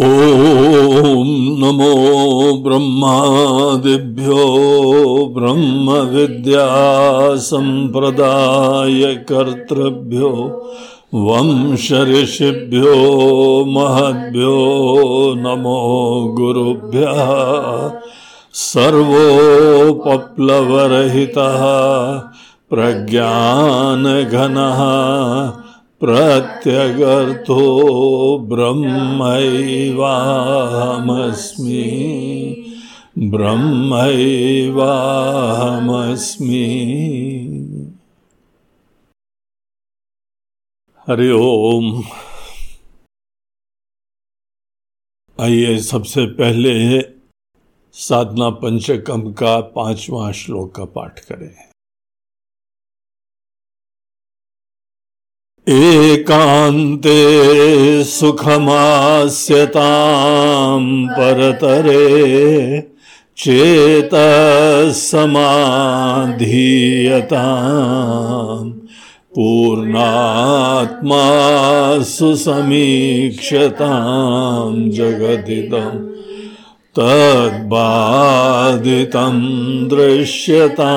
ॐ नमो ब्रह्मादिभ्यो ब्रह्मविद्यासम्प्रदायकर्तृभ्यो वंशऋषिभ्यो महद्भ्यो नमो गुरुभ्यः सर्वोपप्लवरहितः प्रज्ञानघनः प्रत्यगर्थो ब्रह्मैवाहमस्मि। ब्रह्मैवाहमस्मि। हरि ओम। आइए, सबसे पहले साधना पंचकम का पांचवा श्लोक का पाठ करें। एकान्ते सुखमास्यतां परतरे चेतसमाधीयताम्। पूर्णात्मा सुसमीक्षतां जगदिदं तद्बाधितं दृश्यता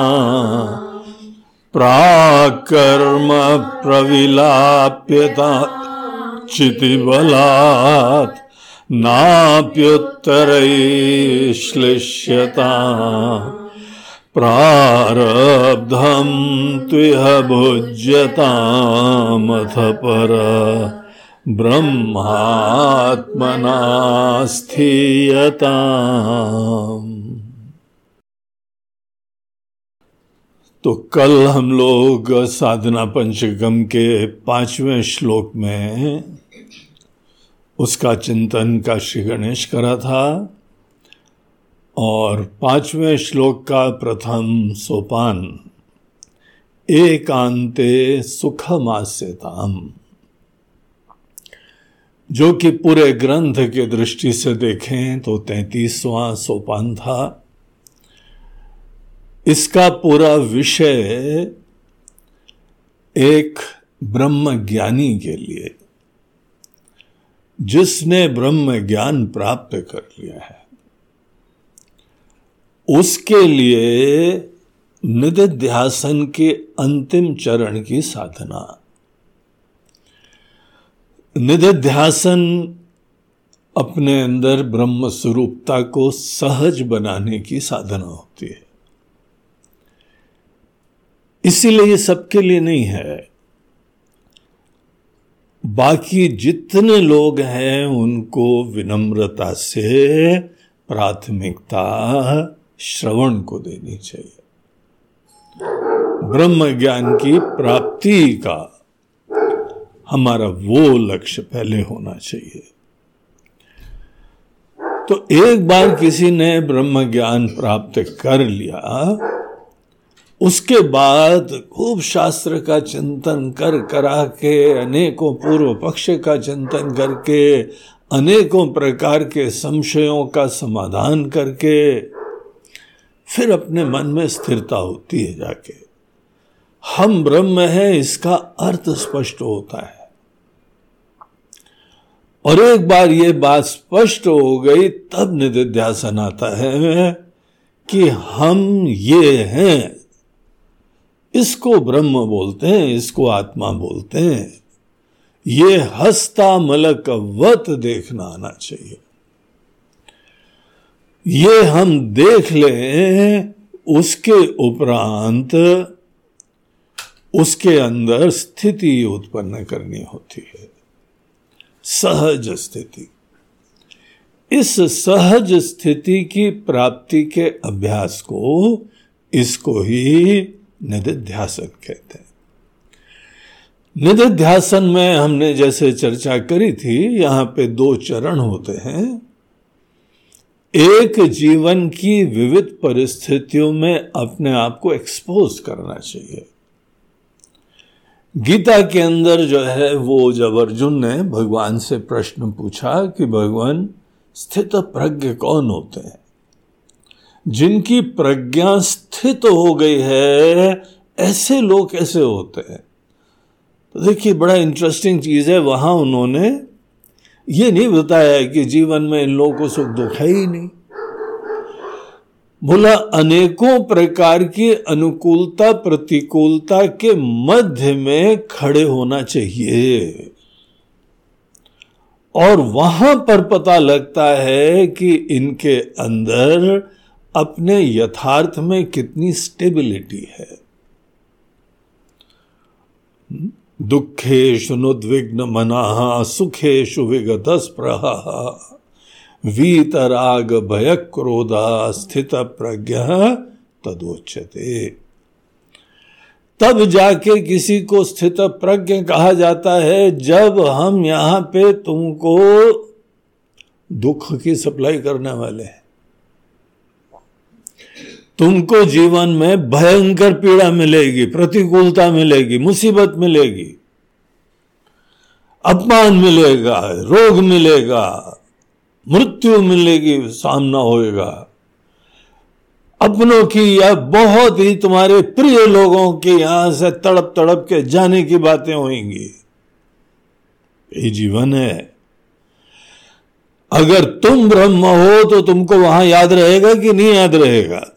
प्राकर्म प्रविलाप्यता। चितिबलात् नाप्युत्तरैश्लिष्यता। प्रारब्धं त्विह भुज्यतामथ पर। ब्रह्मात्मना स्थीयताम्। तो कल हम लोग साधना पंचगम के पाँचवें श्लोक में उसका चिंतन का श्री गणेश करा था और पाँचवें श्लोक का प्रथम सोपान, एकांते सुखमास्यताम, जो कि पूरे ग्रंथ के दृष्टि से देखें तो तैतीसवां सोपान था। इसका पूरा विषय एक ब्रह्म ज्ञानी के लिए, जिसने ब्रह्म ज्ञान प्राप्त कर लिया है। उसके लिए निधिध्यासन के अंतिम चरण की साधना। निधिध्यासन अपने अंदर ब्रह्म स्वरूपता को सहज बनाने की साधना होती है। इसीलिए ये सबके लिए नहीं है। बाकी जितने लोग हैं, उनको विनम्रता से, प्राथमिकता, श्रवण को देनी चाहिए। ब्रह्म ज्ञान की प्राप्ति का हमारा वो लक्ष्य पहले होना चाहिए। तो एक बार किसी ने ब्रह्म ज्ञान प्राप्त कर लिया उसके बाद खूब शास्त्र का चिंतन कर, करा के, अनेकों पूर्व पक्ष का चिंतन करके, अनेकों प्रकार के संशयों का समाधान करके, फिर अपने मन में स्थिरता होती है जाके। हम ब्रह्म हैं, इसका अर्थ स्पष्ट होता है। और एक बार ये बात स्पष्ट हो गई, तब निधिध्यासन आता है कि हम ये हैं। इसको ब्रह्म बोलते हैं, इसको आत्मा बोलते हैं। ये हस्ता मलक वत देखना आना चाहिए। ये हम देख लें उसके उपरांत उसके अंदर स्थिति उत्पन्न करनी होती है। सहज स्थिति। इस सहज स्थिति की प्राप्ति के अभ्यास को इसको ही निधिध्यासन कहते हैं। निधिध्यासन में हमने जैसे चर्चा करी थी, यहाँ पे दो चरण होते हैं। एक जीवन की विविध परिस्थितियों में अपने आप को एक्सपोज करना चाहिए। गीता के अंदर जो है, वो जब अर्जुन ने भगवान से प्रश्न पूछा कि भगवान, स्थित प्रज्ञ कौन होते हैं? जिनकी प्रज्ञा स्थित हो गई है, ऐसे लोग कैसे होते हैं? तो देखिए, बड़ा इंटरेस्टिंग चीज़ है, वहाँ उन्होंने ये नहीं बताया कि जीवन में इन लोगों को सुख दुख है ही नहीं। बोला, अनेकों प्रकार की अनुकूलता, प्रतिकूलता के मध्य में खड़े होना चाहिए। और वहाँ पर पता लगता है कि इनके अंदर अपने यथार्थ में कितनी स्टेबिलिटी है। दुखेशु नुद्विग्न मना सुखेशु विगत स्प्रहा वीतराग भय क्रोधा स्थित प्रज्ञ तदोचते तब जाके किसी को स्थित प्रज्ञ कहा जाता है, जब हम यहाँ पे तुमको दुख की सप्लाई करने वाले हैं। तुमको जीवन में भयंकर पीड़ा मिलेगी, प्रतिकूलता मिलेगी, मुसीबत मिलेगी। अपमान मिलेगा, रोग मिलेगा, मृत्यु मिलेगी, सामना होएगा। अपनों की या बहुत ही तुम्हारे प्रिय लोगों के यहाँ से तड़प तड़प के जाने की बातें होंगी। ये जीवन है। अगर तुम ब्रह्म हो तो तुमको वहाँ याद रहेगा कि नहीं याद रहेगा?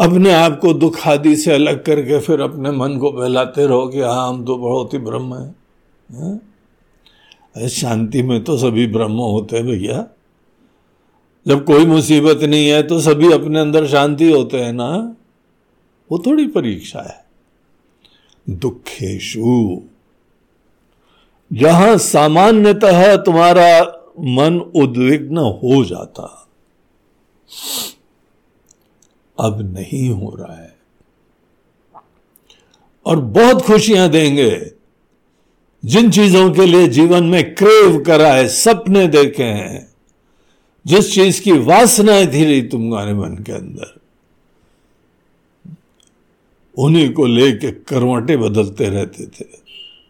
अपने आप को दुख आदि से अलग करके फिर अपने मन को बहलाते रहो कि हाँ हम तो बहुत ही ब्रह्म है, है? शांति में तो सभी ब्रह्म होते हैं भैया। जब कोई मुसीबत नहीं है तो सभी अपने अंदर शांति होते हैं ना। वो थोड़ी परीक्षा है। दुखेशु। जहाँ सामान्यतः तुम्हारा मन उद्विग्न हो जाता अब नहीं हो रहा है। और बहुत खुशियाँ देंगे। जिन चीज़ों के लिए जीवन में क्रेव करा है, सपने देखे हैं, जिस चीज़ की वासनाएँ थी रही तुम्हारे मन के अंदर, उन्हीं को लेके करवटे बदलते रहते थे,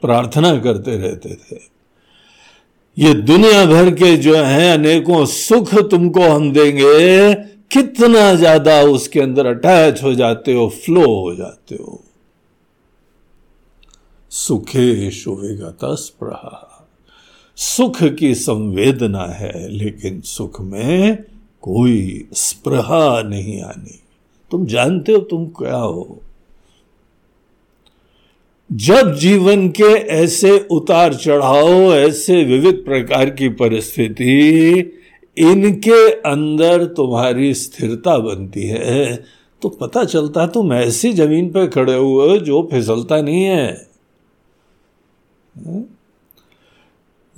प्रार्थना करते रहते थे। ये दुनिया भर के जो है, अनेकों सुख तुमको हम देंगे कितना ज़्यादा उसके अंदर अटैच हो जाते हो, फ्लो हो जाते हो। सुखेशु विगत स्प्रहा सुख की संवेदना है, लेकिन सुख में कोई स्प्रहा नहीं आनी। तुम जानते हो तुम क्या हो? जब जीवन के ऐसे उतार चढ़ाव, ऐसे विविध प्रकार की परिस्थिति इनके अंदर तुम्हारी स्थिरता बनती है। तो पता चलता है तुम ऐसी ज़मीन पर खड़े हुए जो फिसलता नहीं है।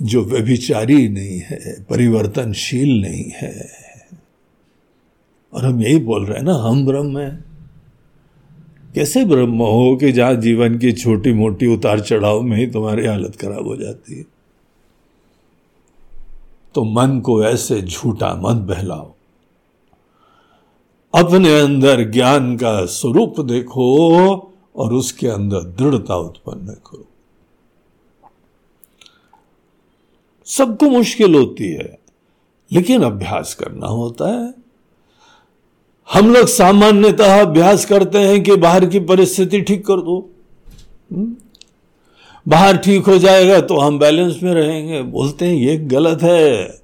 जो व्यभिचारी नहीं है, परिवर्तनशील नहीं है। और हम यही बोल रहे हैं ना, हम ब्रह्म हैं। कैसे ब्रह्म हो कि जहाँ जीवन की छोटी मोटी उतार चढ़ाव में ही तुम्हारी हालत खराब हो जाती है? तो मन को ऐसे झूठा मत बहलाओ। अपने अंदर ज्ञान का स्वरूप देखो और उसके अंदर दृढ़ता उत्पन्न करो। सबको मुश्किल होती है, लेकिन अभ्यास करना होता है। हम लोग सामान्यतः अभ्यास करते हैं कि बाहर की परिस्थिति ठीक कर दो। हम्म? बाहर ठीक हो जाएगा तो हम बैलेंस में रहेंगे। बोलते हैं, ये गलत है।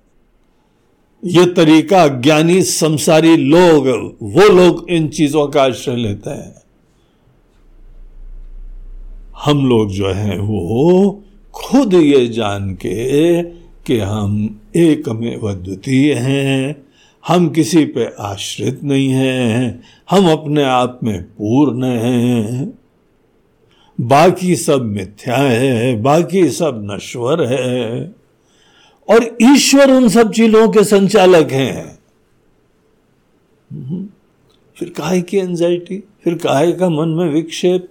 ये तरीका ज्ञानी संसारी लोग, वो लोग इन चीज़ों का आश्रय लेते हैं। हम लोग जो हैं, वो खुद ये जान के कि हम एक में द्वितीय हैं। हम किसी पे आश्रित नहीं हैं। हम अपने आप में पूर्ण हैं। बाकी सब मिथ्या है, बाकी सब नश्वर है। और ईश्वर उन सब चीज़ों के संचालक हैं। हम्म। फिर काहे की एंजाइटी फिर काहे का मन में विक्षेप?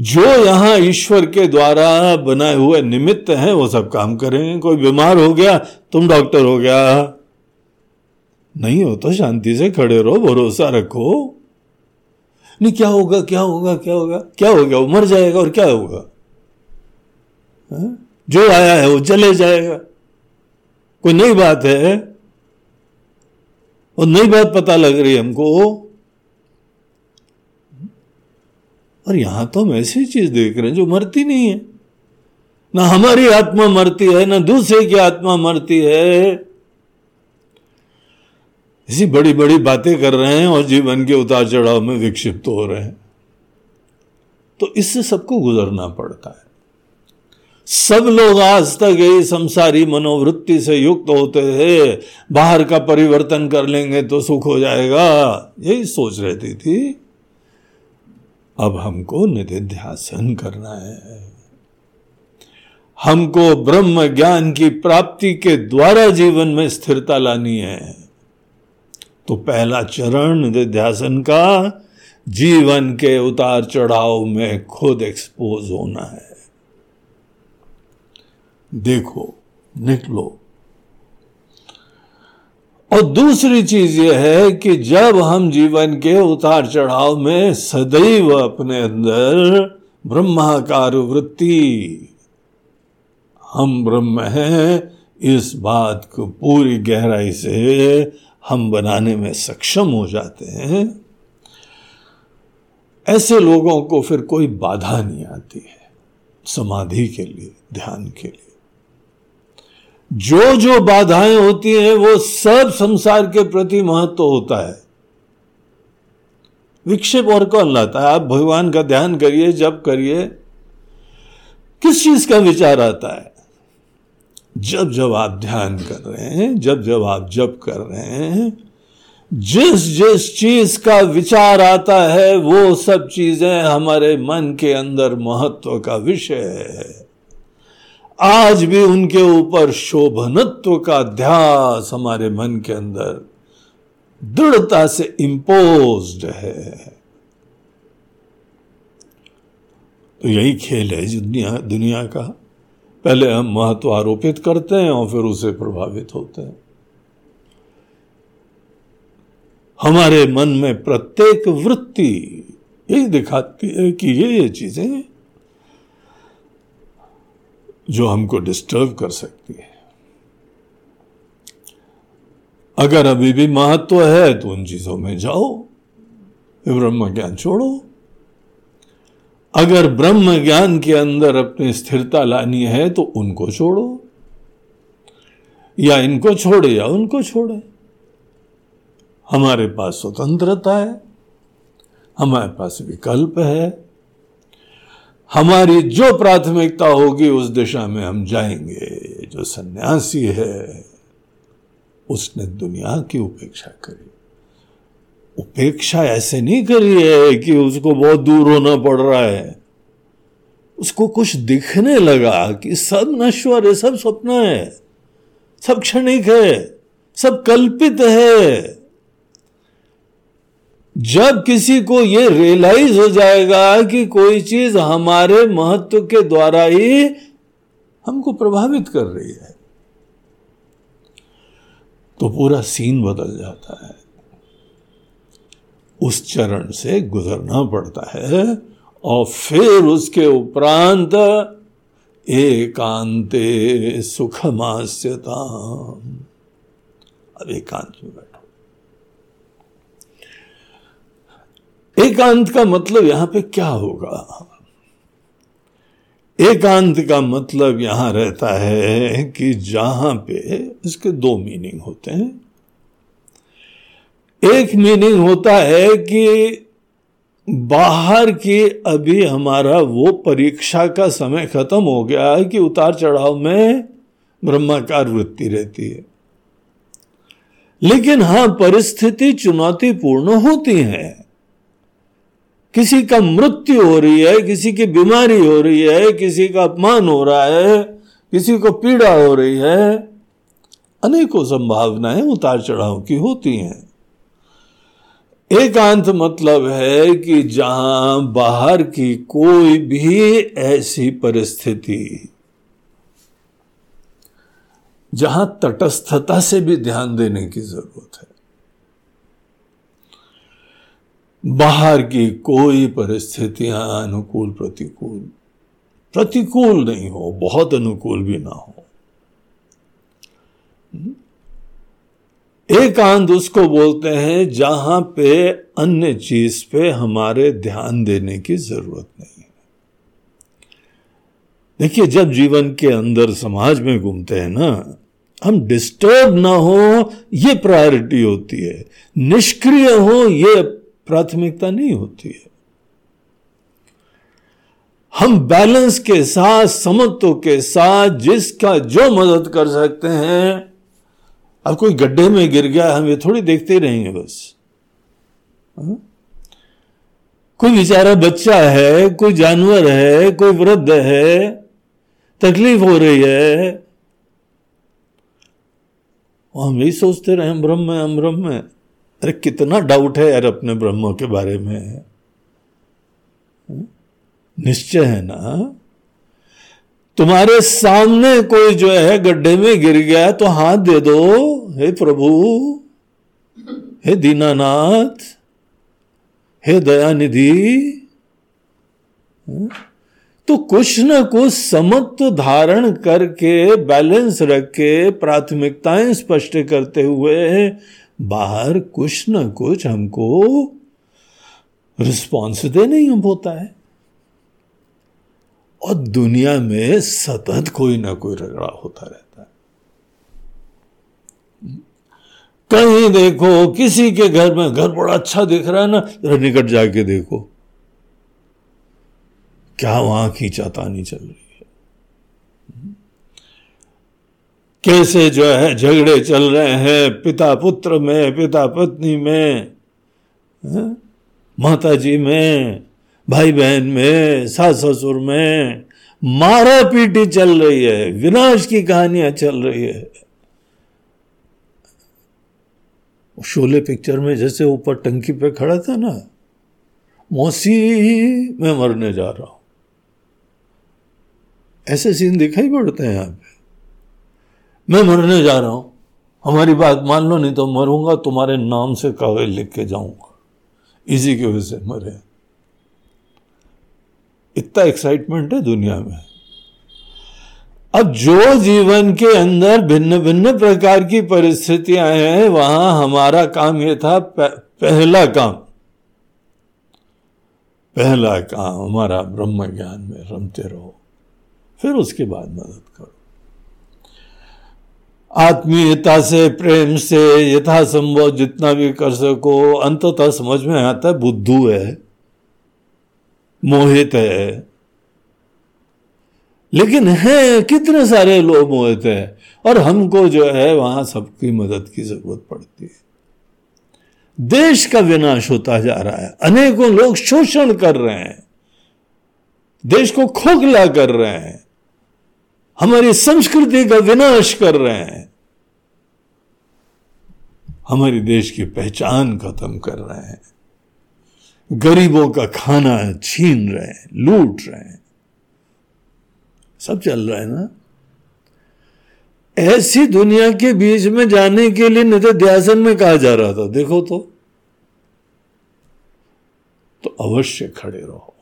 जो यहाँ ईश्वर के द्वारा बनाए हुए निमित्त हैं, वो सब काम करेंगे कोई बीमार हो गया, तुम डॉक्टर हो गया। नहीं हो तो शांति से खड़े रहो, भरोसा रखो। नहीं, क्या होगा क्या होगा क्या होगा? क्या हो गया वो मर जाएगा और क्या होगा? हा? जो आया है वो चले जाएगा। कोई नई बात है? और नई बात पता लग रही है हमको। और यहाँ तो हम ऐसी चीज़ देख रहे हैं जो मरती नहीं है। ना हमारी आत्मा मरती है, ना दूसरे की आत्मा मरती है। इसी बड़ी बड़ी बातें कर रहे हैं और जीवन के उतार चढ़ाव में विक्षिप्त हो रहे हैं। तो इससे सबको गुजरना पड़ता है। सब लोग आज तक यही संसारी मनोवृत्ति से युक्त होते थे। बाहर का परिवर्तन कर लेंगे तो सुख हो जाएगा। यही सोच रहती थी। अब हमको निधिध्यासन करना है। हमको ब्रह्म ज्ञान की प्राप्ति के द्वारा जीवन में स्थिरता लानी है। तो पहला चरण निधिध्यासन का जीवन के उतार चढ़ाव में खुद एक्सपोज होना है। देखो, निकलो। और दूसरी चीज़ यह है कि जब हम जीवन के उतार चढ़ाव में सदैव अपने अंदर ब्रह्माकार वृत्ति, हम ब्रह्म हैं, इस बात को पूरी गहराई से हम बनाने में सक्षम हो जाते हैं, ऐसे लोगों को फिर कोई बाधा नहीं आती है, समाधि के लिए, ध्यान के लिए। जो जो बाधाएँ होती हैं, वो सब संसार के प्रति महत्व तो होता है। विक्षेप और कौन लाता है? आप भगवान का ध्यान करिए जब करिए, किस चीज़ का विचार आता है? जब जब आप ध्यान कर रहे हैं, जब जब आप जप कर रहे हैं, जिस जिस चीज़ का विचार आता है, वो सब चीज़ें हमारे मन के अंदर महत्व का विषय है। आज भी उनके ऊपर शोभनत्व का ध्यास हमारे मन के अंदर दृढ़ता से इंपोज्ड है। तो यही खेल है दुनिया दुनिया का। पहले हम महत्व आरोपित करते हैं और फिर उसे प्रभावित होते हैं। हमारे मन में प्रत्येक वृत्ति यही दिखाती है कि ये ये चीज़ें जो हमको डिस्टर्ब कर सकती है। अगर अभी भी महत्व है तो उन चीज़ों में जाओ ब्रह्म ज्ञान छोड़ो। अगर ब्रह्म ज्ञान के अंदर अपनी स्थिरता लानी है तो उनको छोड़ो। या इनको छोड़े, या उनको छोड़े। हमारे पास स्वतंत्रता है, हमारे पास विकल्प है। हमारी जो प्राथमिकता होगी, उस दिशा में हम जाएँगे। जो सन्यासी है, उसने दुनिया की उपेक्षा करी। उपेक्षा ऐसे नहीं करी है कि उसको बहुत दूर होना पड़ रहा है। उसको कुछ दिखने लगा कि सब नश्वर है, सब स्वप्न है, सब क्षणिक है, सब कल्पित है। जब किसी को यह रियलाइज़ हो जाएगा कि कोई चीज़ हमारे महत्व के द्वारा ही हमको प्रभावित कर रही है तो पूरा सीन बदल जाता है। उस चरण से गुजरना पड़ता है और फिर उसके उपरांत एकांते सुखमास्यता अब एकांत में बैठो। एकांत का मतलब यहाँ पे क्या होगा? एकांत का मतलब यहाँ रहता है कि जहाँ पे इसके दो मीनिंग होते हैं। एक मीनिंग होता है कि बाहर की अभी हमारा वो परीक्षा का समय खत्म हो गया है कि उतार चढ़ाव में ब्रह्माकार वृत्ति रहती है। लेकिन हाँ, परिस्थिति चुनौतीपूर्ण होती है। किसी का मृत्यु हो रही है, किसी की बीमारी हो रही है, किसी का अपमान हो रहा है, किसी को पीड़ा हो रही है, अनेकों संभावनाएँ उतार चढ़ाव की होती हैं। एकांत मतलब है कि जहाँ बाहर की कोई भी ऐसी परिस्थिति, जहाँ तटस्थता से भी ध्यान देने की ज़रूरत है। बाहर की कोई परिस्थितियाँ अनुकूल प्रतिकूल प्रतिकूल नहीं हो, बहुत अनुकूल भी ना हो। एकांत उसको बोलते हैं, जहाँ पे अन्य चीज़ पे हमारे ध्यान देने की ज़रूरत नहीं है। देखिए, जब जीवन के अंदर समाज में घूमते हैं ना, हम डिस्टर्ब ना हो, ये प्रायोरिटी होती है। निष्क्रिय हो, ये प्राथमिकता नहीं होती है। हम बैलेंस के साथ, समत्व के साथ, जिसका जो मदद कर सकते हैं अब कोई गड्ढे में गिर गया, हम ये थोड़ी देखते ही रहेंगे बस। हा? कोई बेचारा बच्चा है, कोई जानवर है, कोई वृद्ध है, तकलीफ़ हो रही है। हम यही सोचते रहे, हम ब्रह्म है, हम ब्रह्म है। अरे, कितना डाउट है यार अपने ब्रह्म के बारे में। निश्चय है ना? तुम्हारे सामने कोई जो है गड्ढे में गिर गया तो हाथ दे दो। हे प्रभु, हे दीनानाथ, हे दयानिधि तो कुछ न कुछ समत्व धारण करके बैलेंस रख के प्राथमिकताएँ स्पष्ट करते हुए, बाहर कुछ न कुछ हमको रिस्पॉन्स देना ही होता है। और दुनिया में सतत कोई ना कोई रगड़ा होता रहता है कहीं देखो, किसी के घर में घर बड़ा अच्छा दिख रहा है ना, जरा निकट जाके देखो। क्या वहाँ खींचातानी चल रही है? कैसे जो है, झगड़े चल रहे हैं पिता पुत्र में पिता पत्नी में माता जी में भाई बहन में सास ससुर में मारा पीटी चल रही है, विनाश की कहानियाँ चल रही है। शोले पिक्चर में जैसे ऊपर टंकी पे खड़ा था ना, मौसी मैं मरने जा रहा हूँ। ऐसे सीन दिखाई पड़ते हैं यहाँ पे। मैं मरने जा रहा हूँ। हमारी बात मान लो, नहीं तो मरूँगा, तुम्हारे नाम से कागज़ लिख के जाऊँगा। इसी की वजह से मरे इतना एक्साइटमेंट है दुनिया में। अब जो जीवन के अंदर भिन्न भिन्न प्रकार की परिस्थितियाँ हैं, वहाँ हमारा काम यह था पहला काम। पहला काम, हमारा ब्रह्म ज्ञान में रमते रहो। फिर उसके बाद मदद करो। आत्मीयता से, प्रेम से, यथासंभव जितना भी कर सको, अंततः समझ में आता है बुद्धू है, मोहित है। लेकिन है, कितने सारे लोग मोहित हैं। और हमको जो है, वहाँ सबकी मदद की ज़रूरत पड़ती है। देश का विनाश होता जा रहा है। अनेकों लोग शोषण कर रहे हैं। देश को खोखला कर रहे हैं। हमारी संस्कृति का विनाश कर रहे हैं। हमारी देश की पहचान खत्म कर रहे हैं। गरीबों का खाना छीन रहे हैं, लूट रहे हैं। सब चल रहा है ना? ऐसी दुनिया के बीच में जाने के लिए नित्य में कहा जा रहा था, देखो तो। तो अवश्य खड़े रहो।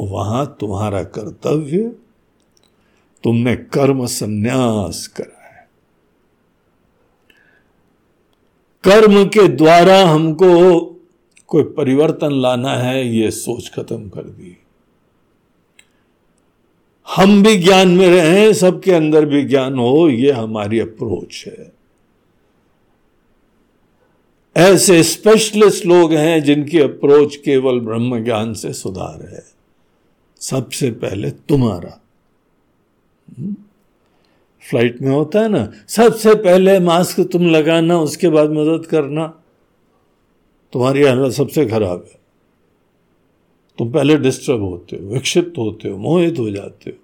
वहाँ तुम्हारा कर्तव्य, तुमने कर्म संन्यास करा है। कर्म के द्वारा हमको कोई परिवर्तन लाना है, ये सोच खत्म कर दी। हम भी ज्ञान में रहें, सबके अंदर भी ज्ञान हो, ये हमारी अप्रोच है। ऐसे स्पेशलिस्ट लोग हैं जिनकी अप्रोच केवल ब्रह्म ज्ञान से सुधार है। सबसे पहले तुम्हारा। फ़्लाइट में होता है ना, सबसे पहले मास्क तुम लगाना, उसके बाद मदद करना। तुम्हारी हालत सबसे खराब है। तुम पहले डिस्टर्ब होते हो, विक्षिप्त होते हो, मोहित हो जाते हो।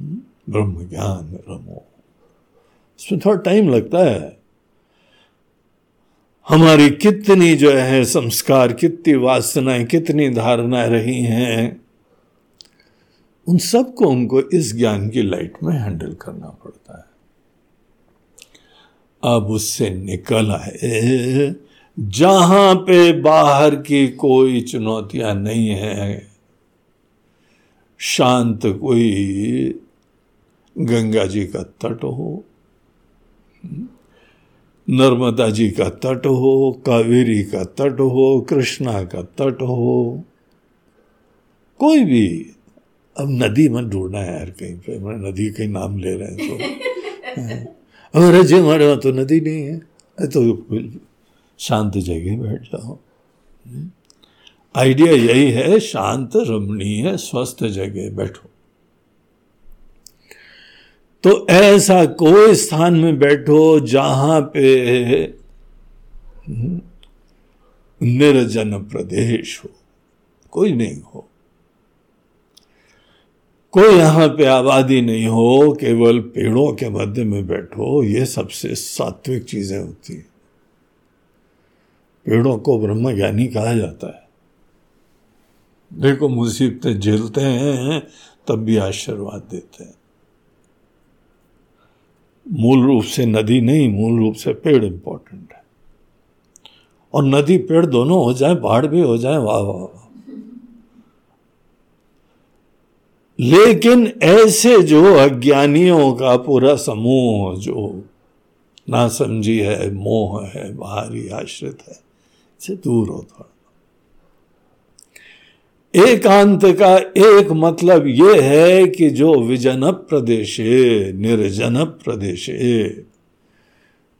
हम्म? ब्रह्म ज्ञान रमो। इसमें थोड़ा टाइम लगता है। हमारी कितनी जो है संस्कार, कितनी वासनाएँ, कितनी धारणाएँ रही हैं, उन सबको उनको इस ज्ञान की लाइट में हैंडल करना पड़ता है। अब उससे निकल आए जहाँ पे बाहर की कोई चुनौतियाँ नहीं है शांत कोई गंगा जी का तट हो नर्मदा जी का तट हो कावेरी का तट हो कृष्णा का तट हो कोई भी। अब नदी मत ढूंढना है यार कहीं पे मैं नदी का नाम ले रहे हैं तो। अरे जी हमारे वहाँ तो नदी नहीं है। तो शांत जगह बैठ जाओ। आइडिया यही है, शांत, रमणीय, स्वस्थ जगह बैठो। तो ऐसा कोई स्थान में बैठो जहाँ पे निर्जन प्रदेश हो, कोई नहीं हो। कोई यहाँ पे आबादी नहीं हो, केवल पेड़ों के मध्य में बैठो, ये सबसे सात्विक चीज़ें होती है। पेड़ों को ब्रह्म ज्ञानी कहा जाता है। देखो मुसीबतें झेलते हैं, तब भी आशीर्वाद देते हैं। मूल रूप से नदी नहीं, मूल रूप से पेड़ इंपॉर्टेंट है। और नदी, पेड़ दोनों हो जाए, पहाड़ भी हो जाए, वाह वाह वाह। लेकिन ऐसे जो अज्ञानियों का पूरा समूह, जो ना समझी है, मोह है, बाहरी आश्रित है से दूर हो थोड़ा। एकांत का एक मतलब यह है कि जो विजन प्रदेश, निर्जन प्रदेश,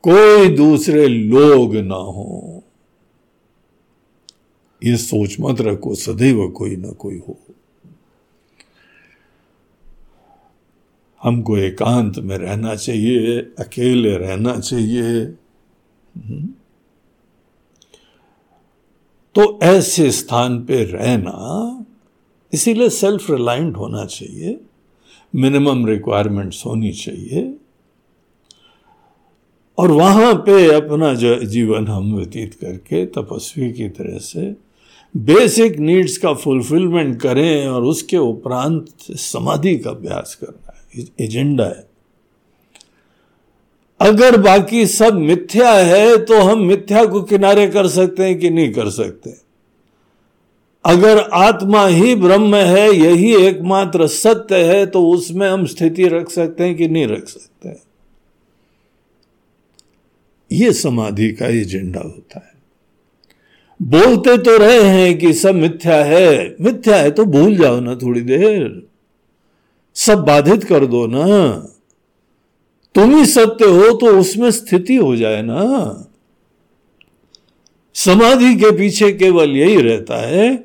कोई दूसरे लोग ना हो। ये सोच मत रखो, सदैव कोई ना कोई हो। हमको एकांत में रहना चाहिए, अकेले रहना चाहिए। हम्म। तो ऐसे स्थान पे रहना इसीलिए सेल्फ रिलायंट होना चाहिए। मिनिमम रिक्वायरमेंट्स होनी चाहिए। और वहाँ पे अपना जो जीवन हम व्यतीत करके तपस्वी की तरह से बेसिक नीड्स का फुलफिलमेंट करें और उसके उपरांत समाधि का अभ्यास करना है एजेंडा है। अगर बाकी सब मिथ्या है तो हम मिथ्या को किनारे कर सकते हैं कि नहीं कर सकते? अगर आत्मा ही ब्रह्म है, यही एकमात्र सत्य है तो उसमें हम स्थिति रख सकते हैं कि नहीं रख सकते ये समाधि का एजेंडा होता है। बोलते तो रहे हैं कि सब मिथ्या है। मिथ्या है तो भूल जाओ ना थोड़ी देर। सब बाधित कर दो ना। तुम ही सत्य हो तो उसमें स्थिति हो जाए ना। समाधि के पीछे केवल यही रहता है,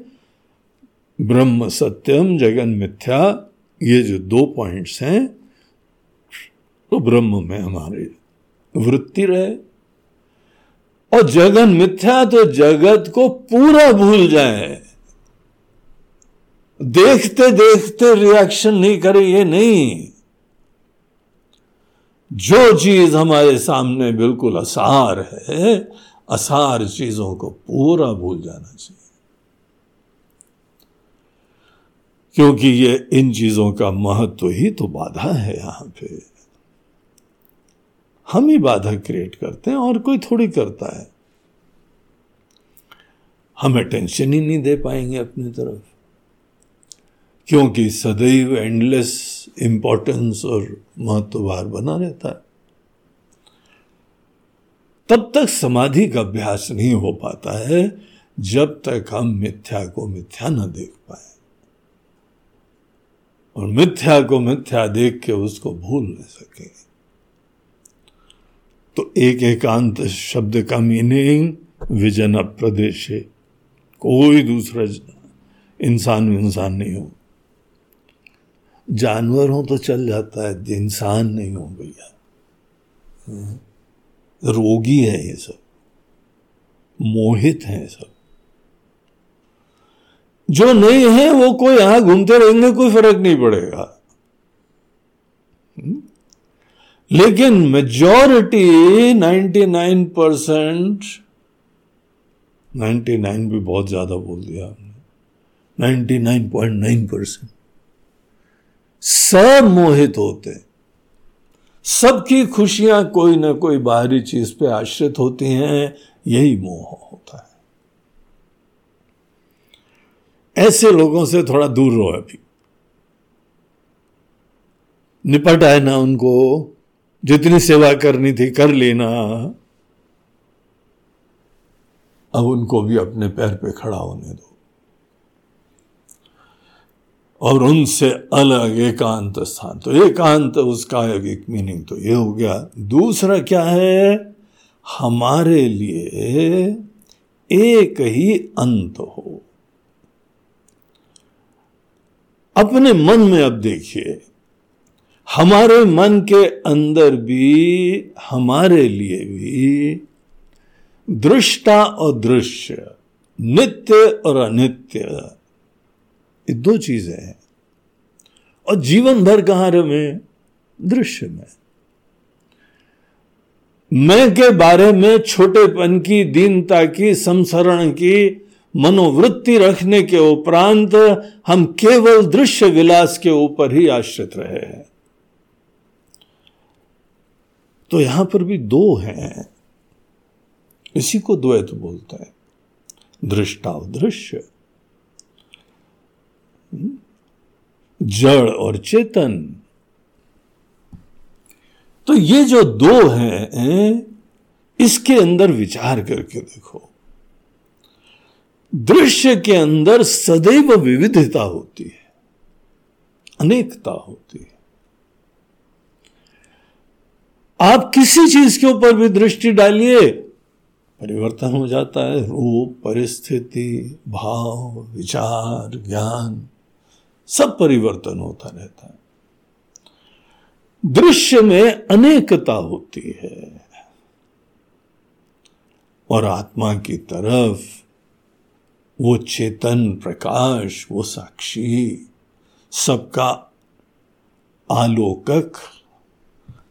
ब्रह्म सत्यम, जगन मिथ्या, ये जो दो पॉइंट्स हैं तो ब्रह्म में हमारे वृत्ति रहे। और जगन मिथ्या तो जगत को पूरा भूल जाए। देखते देखते रिएक्शन नहीं करे, ये नहीं। जो चीज़ हमारे सामने बिल्कुल असार है, असार चीज़ों को पूरा भूल जाना चाहिए। क्योंकि ये इन चीज़ों का महत्व ही तो बाधा है यहाँ पे। हम ही बाधा क्रिएट करते हैं और कोई थोड़ी करता है। हम अटेंशन ही नहीं दे पाएँगे अपनी तरफ़। क्योंकि सदैव एंडलेस इंपॉर्टेंस और महत्वभार बना रहता है। तब तक समाधि का अभ्यास नहीं हो पाता है, जब तक हम मिथ्या को मिथ्या न देख पाए। और मिथ्या को मिथ्या देख के उसको भूल न सके। तो एक एकांत शब्द का मीनिंग विजन प्रदेश कोई दूसरा इंसान इंसान नहीं हो। जानवर हो तो चल जाता है, इंसान नहीं हो भैया। रोगी है ये सब, मोहित है सब जो नहीं है, वो कोई यहाँ घूमते रहेंगे, कोई फ़र्क नहीं पड़ेगा हम्म। लेकिन मेजॉरिटी 99 परसेंट नाइन्टी नाइन भी बहुत ज़्यादा बोल दिया हमने ninety nine point nine percent सब मोहित होते सबकी खुशियाँ कोई ना कोई बाहरी चीज़ पे आश्रित होती हैं, यही मोह होता है। ऐसे लोगों से थोड़ा दूर रहो अभी। निपट आए ना उनको, जितनी सेवा करनी थी कर लेना। अब उनको भी अपने पैर पे खड़ा होने दो। और उनसे अलग एकांत स्थान। तो एकांत उसका एक मीनिंग तो ये हो गया। दूसरा क्या है? हमारे लिए एक ही अंत हो। अपने मन में अब देखिए, हमारे मन के अंदर भी, हमारे लिए भी दृष्टा और दृश्य, नित्य और अनित्य ये दो चीज़ें हैं। और जीवन भर कहाँ रहे दृश्य में। मैं के बारे में छोटेपन की, दीनता की संसरण की, मनोवृत्ति रखने के उपरांत हम केवल दृश्य विलास के ऊपर ही आश्रित रहे हैं। तो यहाँ पर भी दो हैं। इसी को द्वैत बोलते हैं। दृष्टा दृश्य। जड़ और चेतन। तो ये जो दो हैं इसके अंदर विचार करके देखो। दृश्य के अंदर सदैव विविधता होती है, अनेकता होती है। आप किसी चीज़ के ऊपर भी दृष्टि डालिए, परिवर्तन हो जाता है। रूप, परिस्थिति, भाव, विचार, ज्ञान। सब परिवर्तन होता रहता है। दृश्य में अनेकता होती है। और आत्मा की तरफ़ वो चेतन प्रकाश, वो साक्षी, सबका आलोकक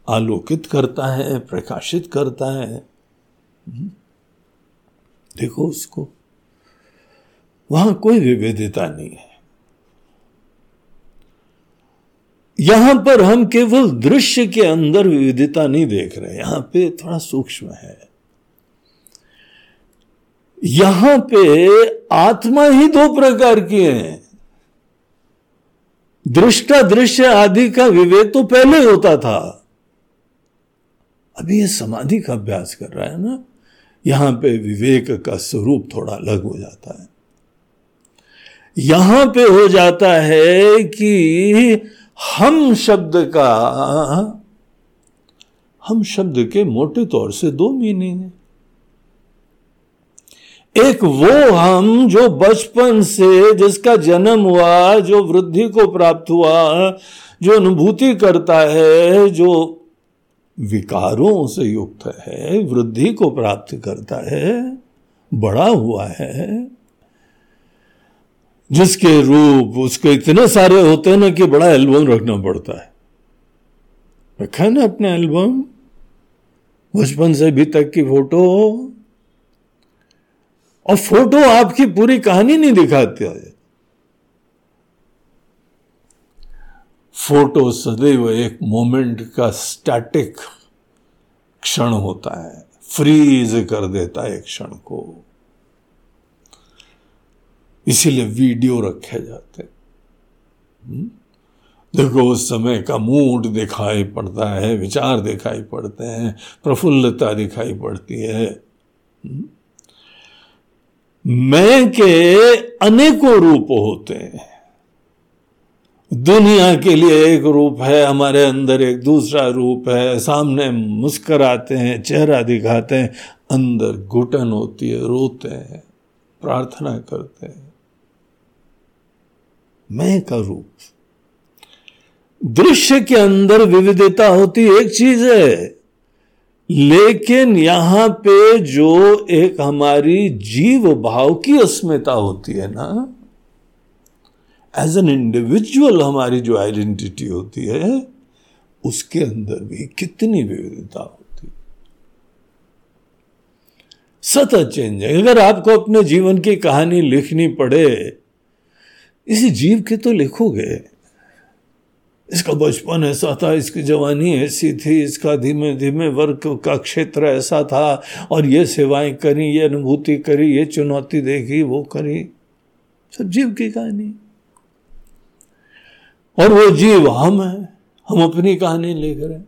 आलोकित करता है, प्रकाशित करता है। देखो उसको। वहाँ कोई विविधता नहीं है। यहाँ पर हम केवल दृश्य के अंदर विविधता नहीं देख रहे, यहाँ पे थोड़ा सूक्ष्म है। यहाँ पे आत्मा ही दो प्रकार की है। दृष्टा दृश्य आदि का विवेक तो पहले होता था। अभी ये समाधि का अभ्यास कर रहा है ना, यहाँ पे विवेक का स्वरूप थोड़ा अलग हो जाता है। यहाँ पे हो जाता है कि हम शब्द का, हम शब्द के मोटे तौर से दो मीनिंग है। एक वो हम जो बचपन से, जिसका जन्म हुआ, जो वृद्धि को प्राप्त हुआ, जो अनुभूति करता है, जो विकारों से युक्त है, वृद्धि को प्राप्त करता है, बड़ा हुआ है। जिसके रूप उसके इतने सारे होते हैं ना कि बड़ा एल्बम रखना पड़ता है। रखा है ना अपना एल्बम, बचपन से अभी तक की फ़ोटो। और फ़ोटो आपकी पूरी कहानी नहीं दिखाती है। फ़ोटो सदैव एक मोमेंट का स्टैटिक क्षण होता है। फ्रीज कर देता है एक क्षण को। इसीलिए वीडियो रखे जाते हम्म? देखो, उस समय का मूड दिखाई पड़ता है, विचार दिखाई पड़ते हैं, प्रफुल्लता दिखाई पड़ती है। हम्म? मैं के अनेकों रूप होते हैं। दुनिया के लिए एक रूप है, हमारे अंदर एक दूसरा रूप है। सामने मुस्कराते हैं, चेहरा दिखाते हैं, अंदर घुटन होती है, रोते हैं, प्रार्थना करते हैं। मैं का रूप दृश्य के अंदर विविधता होती एक चीज़ है, लेकिन यहाँ पे जो एक हमारी जीव भाव की अस्मिता होती है ना एज एन इंडिविजुअल हमारी जो आइडेंटिटी होती है, उसके अंदर भी कितनी विविधता होती सतत चेंज अगर आपको अपने जीवन की कहानी लिखनी पड़े इसी जीव के तो लिखोगे। इसका बचपन ऐसा था, इसकी जवानी ऐसी थी, इसका धीमे धीमे वर्क का क्षेत्र ऐसा था, और ये सेवाएँ करी, ये अनुभूति करी, ये चुनौती देखी, वो करी। सब जीव की कहानी। और वो जीव हम है, हम अपनी कहानी लेकर हैं।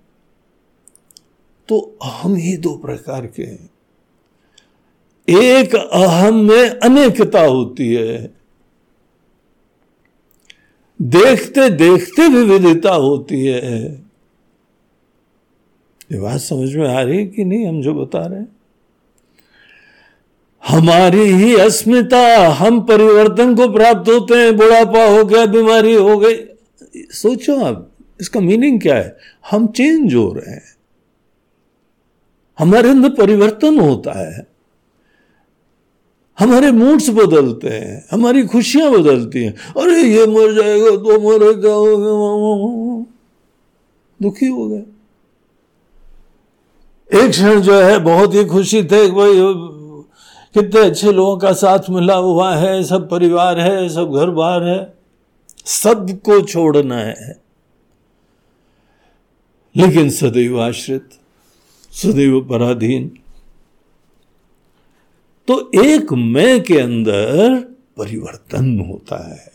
तो हम ही दो प्रकार के हैं। एक अहम में अनेकता होती है देखते देखते विविधता होती है। ये बात समझ में आ रही है कि नहीं? हम जो बता रहे हैं। हमारी ही अस्मिता, हम परिवर्तन को प्राप्त होते हैं। बुढ़ापा हो गया, बीमारी हो गई। सोचो आप, इसका मीनिंग क्या है? हम चेंज हो रहे हैं। हमारे अंदर परिवर्तन होता है। हमारे मूड्स बदलते हैं, हमारी खुशियाँ बदलती हैं। अरे, ये मर जाएगा तो मरेगा दुखी हो गए। एक क्षण जो है, बहुत ही खुशी थे भाई, कितने अच्छे लोगों का साथ मिला हुआ है, सब परिवार है, सब घर बार है। सबको छोड़ना है। लेकिन सदैव आश्रित, सदैव पराधीन तो एक मैं के अंदर परिवर्तन होता है।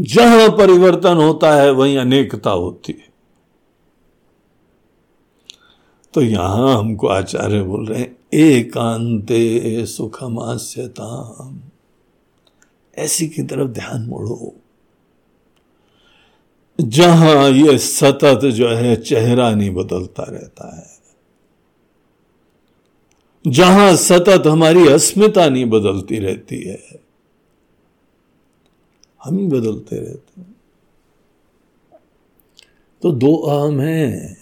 जहाँ परिवर्तन होता है, वहीं अनेकता होती है। तो यहाँ हमको आचार्य बोल रहे हैं, एकांते सुखमास्यता ऐसी की तरफ़ ध्यान मोड़ो। जहाँ ये सतत जो है, चेहरा नहीं बदलता रहता है जहाँ सतत हमारी अस्मिता नहीं बदलती रहती है, हम ही बदलते रहते हैं। तो दो अहम है।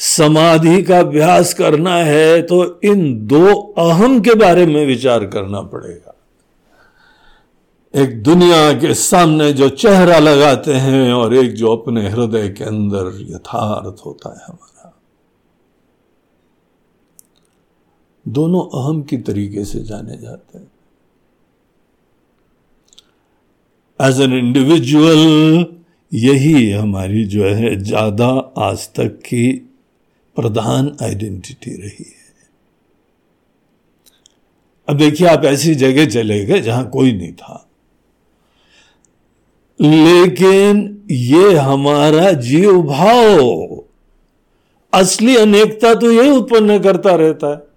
समाधि का अभ्यास करना है तो इन दो अहम के बारे में विचार करना पड़ेगा। एक दुनिया के सामने जो चेहरा लगाते हैं और एक जो अपने हृदय के अंदर यथार्थ होता है हमारा। दोनों अहम की तरीके से जाने जाते हैं। एज एन इंडिविजुअल यही हमारी जो है, ज़्यादा आज तक की प्रधान आइडेंटिटी रही है। अब देखिए, आप ऐसी जगह चले गए जहाँ कोई नहीं था। लेकिन ये हमारा जीव भाव, असली अनेकता तो यही उत्पन्न करता रहता है।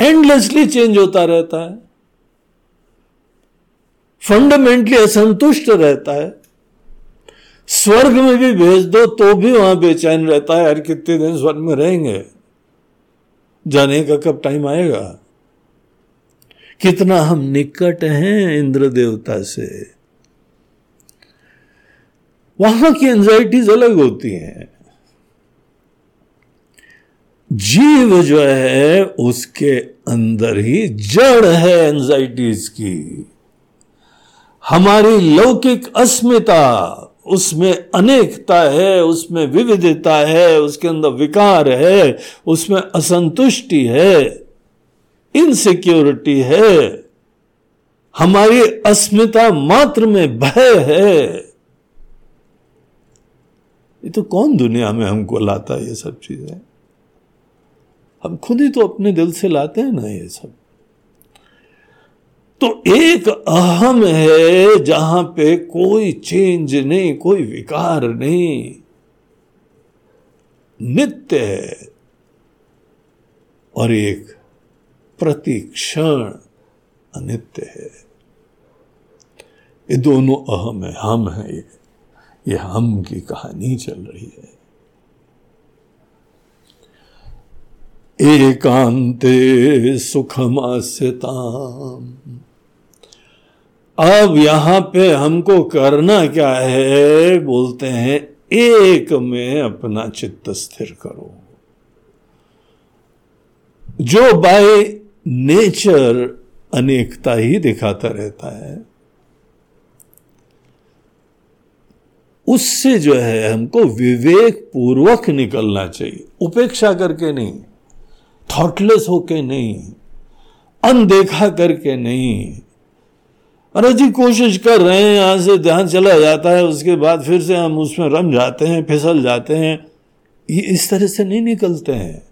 एंडलेसली चेंज होता रहता है। फंडामेंटली असंतुष्ट रहता है। स्वर्ग में भी भेज दो तो भी वहाँ बेचैन रहता है। यार, कितने दिन स्वर्ग में रहेंगे? जाने का कब टाइम आएगा? कितना हम निकट हैं इंद्र देवता से। वहाँ की एंजाइटीज अलग होती हैं। जीव जो है, उसके अंदर ही जड़ है एंजाइटीज की। हमारी लौकिक अस्मिता, उसमें अनेकता है, उसमें विविधता है, उसके अंदर विकार है, उसमें असंतुष्टि है इनसिक्योरिटी है। हमारी अस्मिता मात्र में भय है। ये तो कौन दुनिया में हमको लाता है ये सब चीज़ें? हम खुद ही तो अपने दिल से लाते हैं ना ये सब। तो एक अहम है जहाँ पे कोई चेंज नहीं, कोई विकार नहीं। नित्य है। और एक प्रतिक्षण अनित्य है। ये दोनों अहम है, हम है ये। ये हम की कहानी चल रही है। एकांते सुखमास्यता अब यहाँ पे हमको करना क्या है? बोलते हैं, एक में अपना चित्त स्थिर करो। जो बाय नेचर अनेकता ही दिखाता रहता है, उससे जो है हमको विवेक पूर्वक निकलना चाहिए। उपेक्षा करके नहीं। थॉटलेस होके नहीं, अनदेखा करके नहीं। अरे जी, कोशिश कर रहे हैं, यहाँ से ध्यान चला जाता है, उसके बाद फिर से हम उसमें रम जाते हैं, फिसल जाते हैं। ये इस तरह से नहीं निकलते हैं।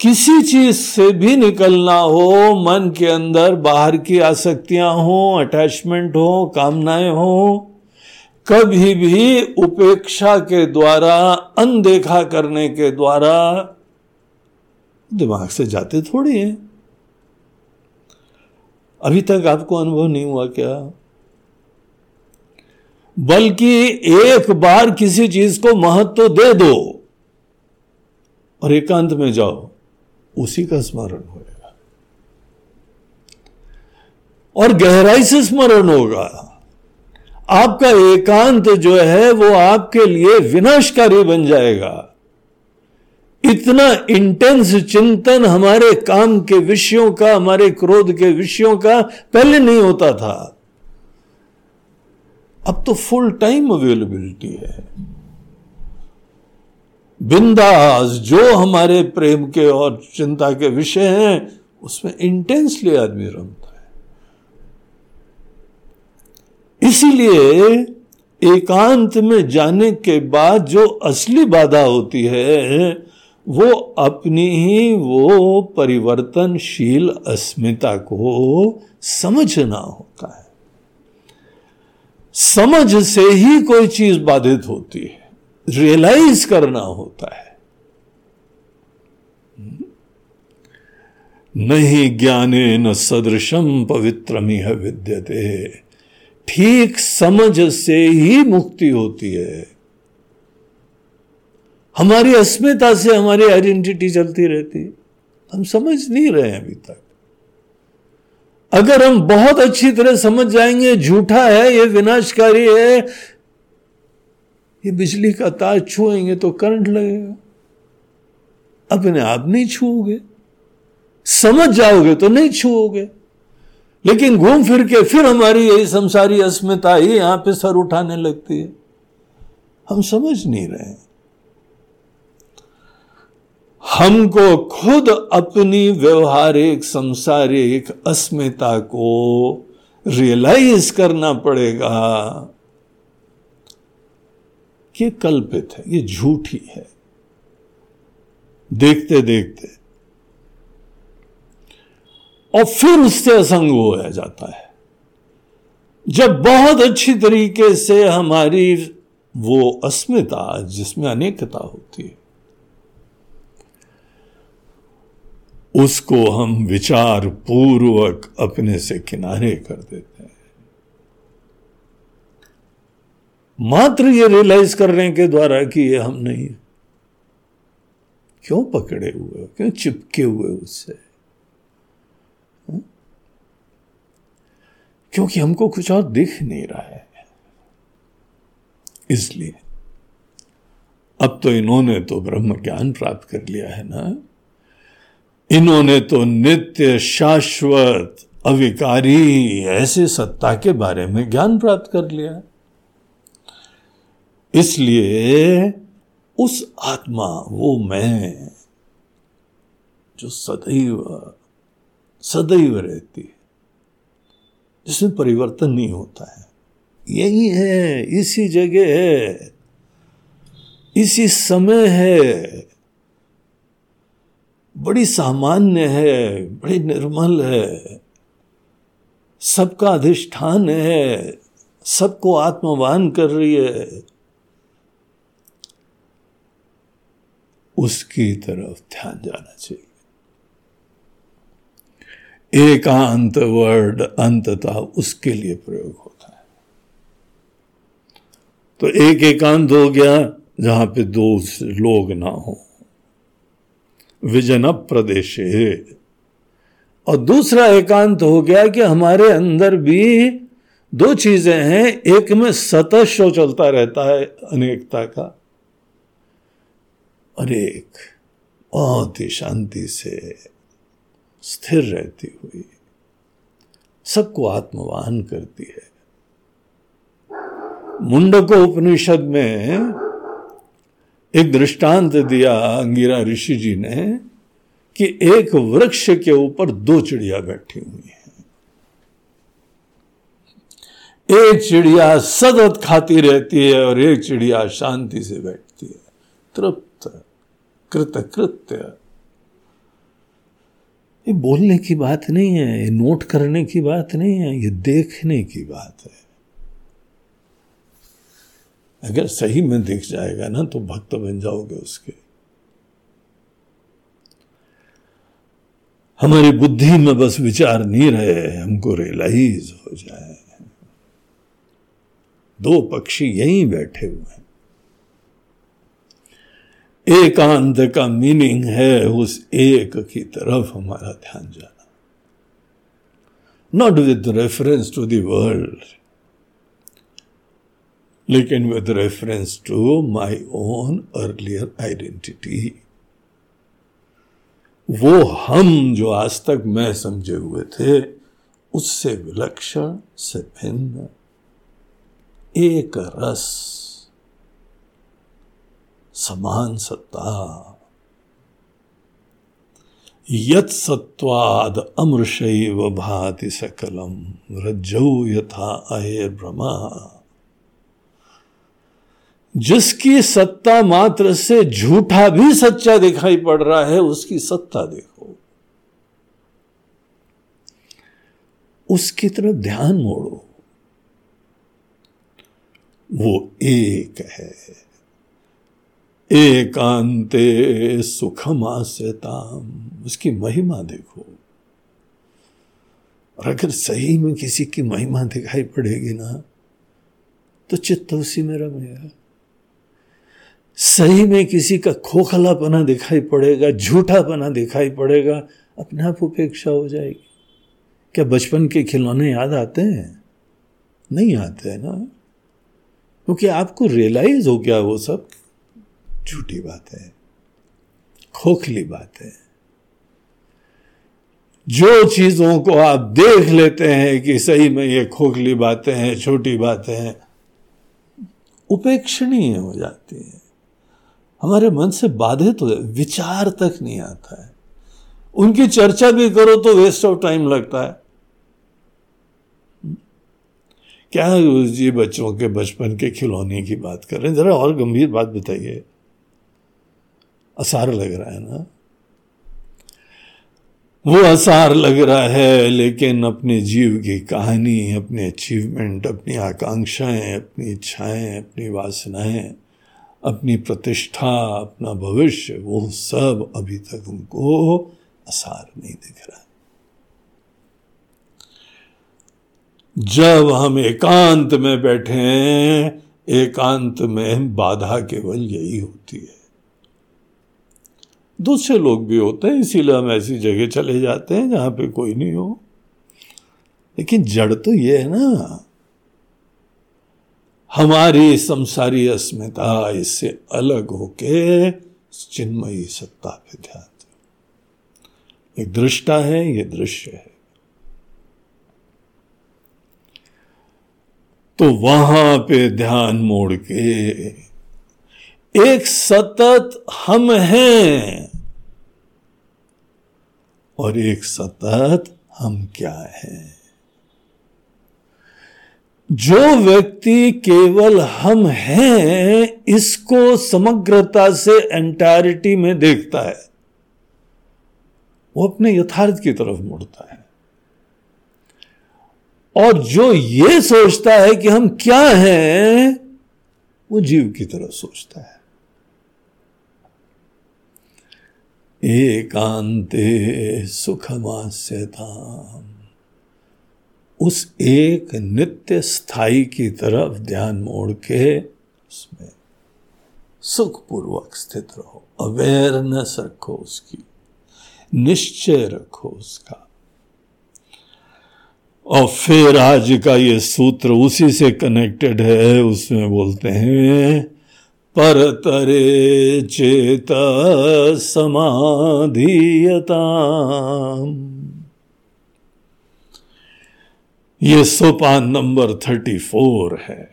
किसी चीज़ से भी निकलना हो, मन के अंदर बाहर की आसक्तियाँ हो अटैचमेंट हो, कामनाएँ हो, कभी भी उपेक्षा के द्वारा, अनदेखा करने के द्वारा दिमाग से जाते थोड़ी हैं। अभी तक आपको अनुभव नहीं हुआ क्या? बल्कि एक बार किसी चीज़ को महत्व दे दो और एकांत में जाओ, उसी का स्मरण होगा और गहराई से स्मरण होगा। आपका एकांत जो है, वो आपके लिए विनाशकारी बन जाएगा। इतना इंटेंस चिंतन हमारे काम के विषयों का, हमारे क्रोध के विषयों का पहले नहीं होता था। अब तो फुल टाइम अवेलेबिलिटी है। बिंदास जो हमारे प्रेम के और चिंता के विषय हैं, उसमें इंटेंसली आदमी रमता है। इसीलिए एकांत में जाने के बाद जो असली बाधा होती है वो अपनी ही वो परिवर्तनशील अस्मिता को समझना होता है। समझ से ही कोई चीज़ बाधित होती है। रियलाइज़ करना होता है। नहीं ज्ञाने न सदृशम पवित्रमिह विद्यते। ठीक समझ से ही मुक्ति होती है। हमारी अस्मिता से हमारी आइडेंटिटी चलती रहती हम समझ नहीं रहे हैं अभी तक। अगर हम बहुत अच्छी तरह समझ जाएँगे, झूठा है, ये विनाशकारी है, ये बिजली का तार छुएँगे तो करंट लगेगा। अपने आप नहीं छूओगे। समझ जाओगे तो नहीं छूओगे। लेकिन घूम फिर के फिर हमारी यही संसारी अस्मिता ही यहाँ पे सर उठाने लगती है। हम समझ नहीं रहे हैं। हमको खुद अपनी व्यवहारिक, संसारिक अस्मिता को रियलाइज़ करना पड़ेगा। कि कल्पित है, ये झूठी है। देखते देखते और फिर उससे असंग हो जाता है। जब बहुत अच्छी तरीके से हमारी वो अस्मिता जिसमें अनेकता होती है उसको हम विचार पूर्वक अपने से किनारे कर देते हैं। मात्र ये रियलाइज़ करने के द्वारा कि ये हम नहीं क्यों पकड़े हुए क्यों चिपके हुए उससे? क्योंकि हमको कुछ और दिख नहीं रहा है। इसलिए, अब तो इन्होंने तो ब्रह्म ज्ञान प्राप्त कर लिया है ना? इन्होंने तो नित्य शाश्वत अविकारी ऐसे सत्ता के बारे में ज्ञान प्राप्त कर लिया। इसलिए उस आत्मा, वो मैं, जो सदैव सदैव रहती है, जिसमें परिवर्तन नहीं होता है। यही है, इसी जगह है, इसी समय है बड़ी सामान्य है, बड़ी निर्मल है। सबका अधिष्ठान है, सबको आत्मवान कर रही है। उसकी तरफ़ ध्यान जाना चाहिए। एकांत वर्ड अंतता उसके लिए प्रयोग होता है। तो एक एकांत हो गया जहाँ पे दो लोग ना हो। विजन प्रदेश और दूसरा एकांत हो गया कि हमारे अंदर भी दो चीज़ें हैं, एक में सतत शो चलता रहता है अनेकता का, और एक बहुत ही शांति से स्थिर रहती हुई सबको आत्मवान करती है। मुंडको उपनिषद में एक दृष्टांत दिया अंगिरा ऋषि जी ने कि एक वृक्ष के ऊपर दो चिड़िया बैठी हुई हैं। एक चिड़िया सतत खाती रहती है और एक चिड़िया शांति से बैठती है। तृप्त, कृतकृत्य। ये बोलने की बात नहीं है, ये नोट करने की बात नहीं है, ये देखने की बात है। अगर सही में दिख जाएगा ना तो भक्त बन जाओगे उसके। हमारी बुद्धि में बस विचार नहीं रहे हमको रियलाइज़ हो जाए। दो पक्षी यहीं बैठे हुए हैं। एकांत का मीनिंग है उस एक की तरफ़ हमारा ध्यान जाना। Not with reference to the world लेकिन with reference to my own earlier identity वो हम जो आज तक मैं समझे हुए थे, उससे विलक्षण से भिन्न एक रस, समान सत्ता। यत सत्वाद अमृशैव भाति सकलम, रज्जौ यथा अये ब्रह्मा जिसकी सत्ता मात्र से झूठा भी सच्चा दिखाई पड़ रहा है, उसकी सत्ता देखो। उसकी तरफ़ ध्यान मोड़ो। वो एक है। एकांते सुखमास्यताम उसकी महिमा देखो। और अगर सही में किसी की महिमा दिखाई पड़ेगी ना तो चित्त उसी में रमेगा सही में किसी का खोखलापना दिखाई पड़ेगा झूठा झूठापना दिखाई पड़ेगा, अपने आप उपेक्षा हो जाएगी। क्या बचपन के खिलौने याद आते हैं? नहीं आते हैं ना? क्योंकि आपको रियलाइज़ हो गया वो सब। झूठी बात है। खोखली बात है। जो चीज़ों को आप देख लेते हैं कि सही में ये खोखली बातें हैं, छोटी बातें हैं, उपेक्षणीय हो जाती है। हमारे मन से बाधित हो विचार तक नहीं आता है। उनकी चर्चा भी करो तो वेस्ट ऑफ़ टाइम लगता है। क्या जी बच्चों के बचपन के खिलौने की बात कर रहे हैं? जरा और गंभीर बात बताइए। आसार लग रहा है ना? वो आसार लग रहा है, लेकिन अपने जीव की कहानी, अपने अचीवमेंट अपनी आकांक्षाएँ, अपनी इच्छाएँ, अपनी वासनाएँ अपनी प्रतिष्ठा, अपना भविष्य, वो सब अभी तक उनको आसार नहीं दिख रहा। जब हम एकांत में बैठे हैं, एकांत में बाधा केवल यही होती है। दूसरे लोग भी होते हैं, इसीलिए हम ऐसी जगह चले जाते हैं जहाँ पे कोई नहीं हो। लेकिन जड़ तो ये है ना हमारी संसारी अस्मिता इससे अलग होके चिन्मयी सत्ता पे ध्यान एक दृष्टा है, ये दृश्य है। तो वहाँ पे ध्यान मोड़ के एक सतत हम हैं और एक सतत हम क्या हैं? जो व्यक्ति केवल हम हैं, इसको समग्रता से एंटायरिटी में देखता है। वो अपने यथार्थ की तरफ़ मुड़ता है। और जो ये सोचता है कि हम क्या हैं, वो जीव की तरफ़ सोचता है। एकांते सुखमास्यताम। उस एक नित्य स्थायी की तरफ़ ध्यान मोड़ के उसमें सुखपूर्वक स्थित रहो। अवेयरनेस रखो उसकी। निश्चय रखो उसका। और फिर आज का ये सूत्र उसी से कनेक्टेड है, उसमें बोलते हैं, पर तरे चेत समाधीयता ये सोपान नंबर थर्टी फोर है।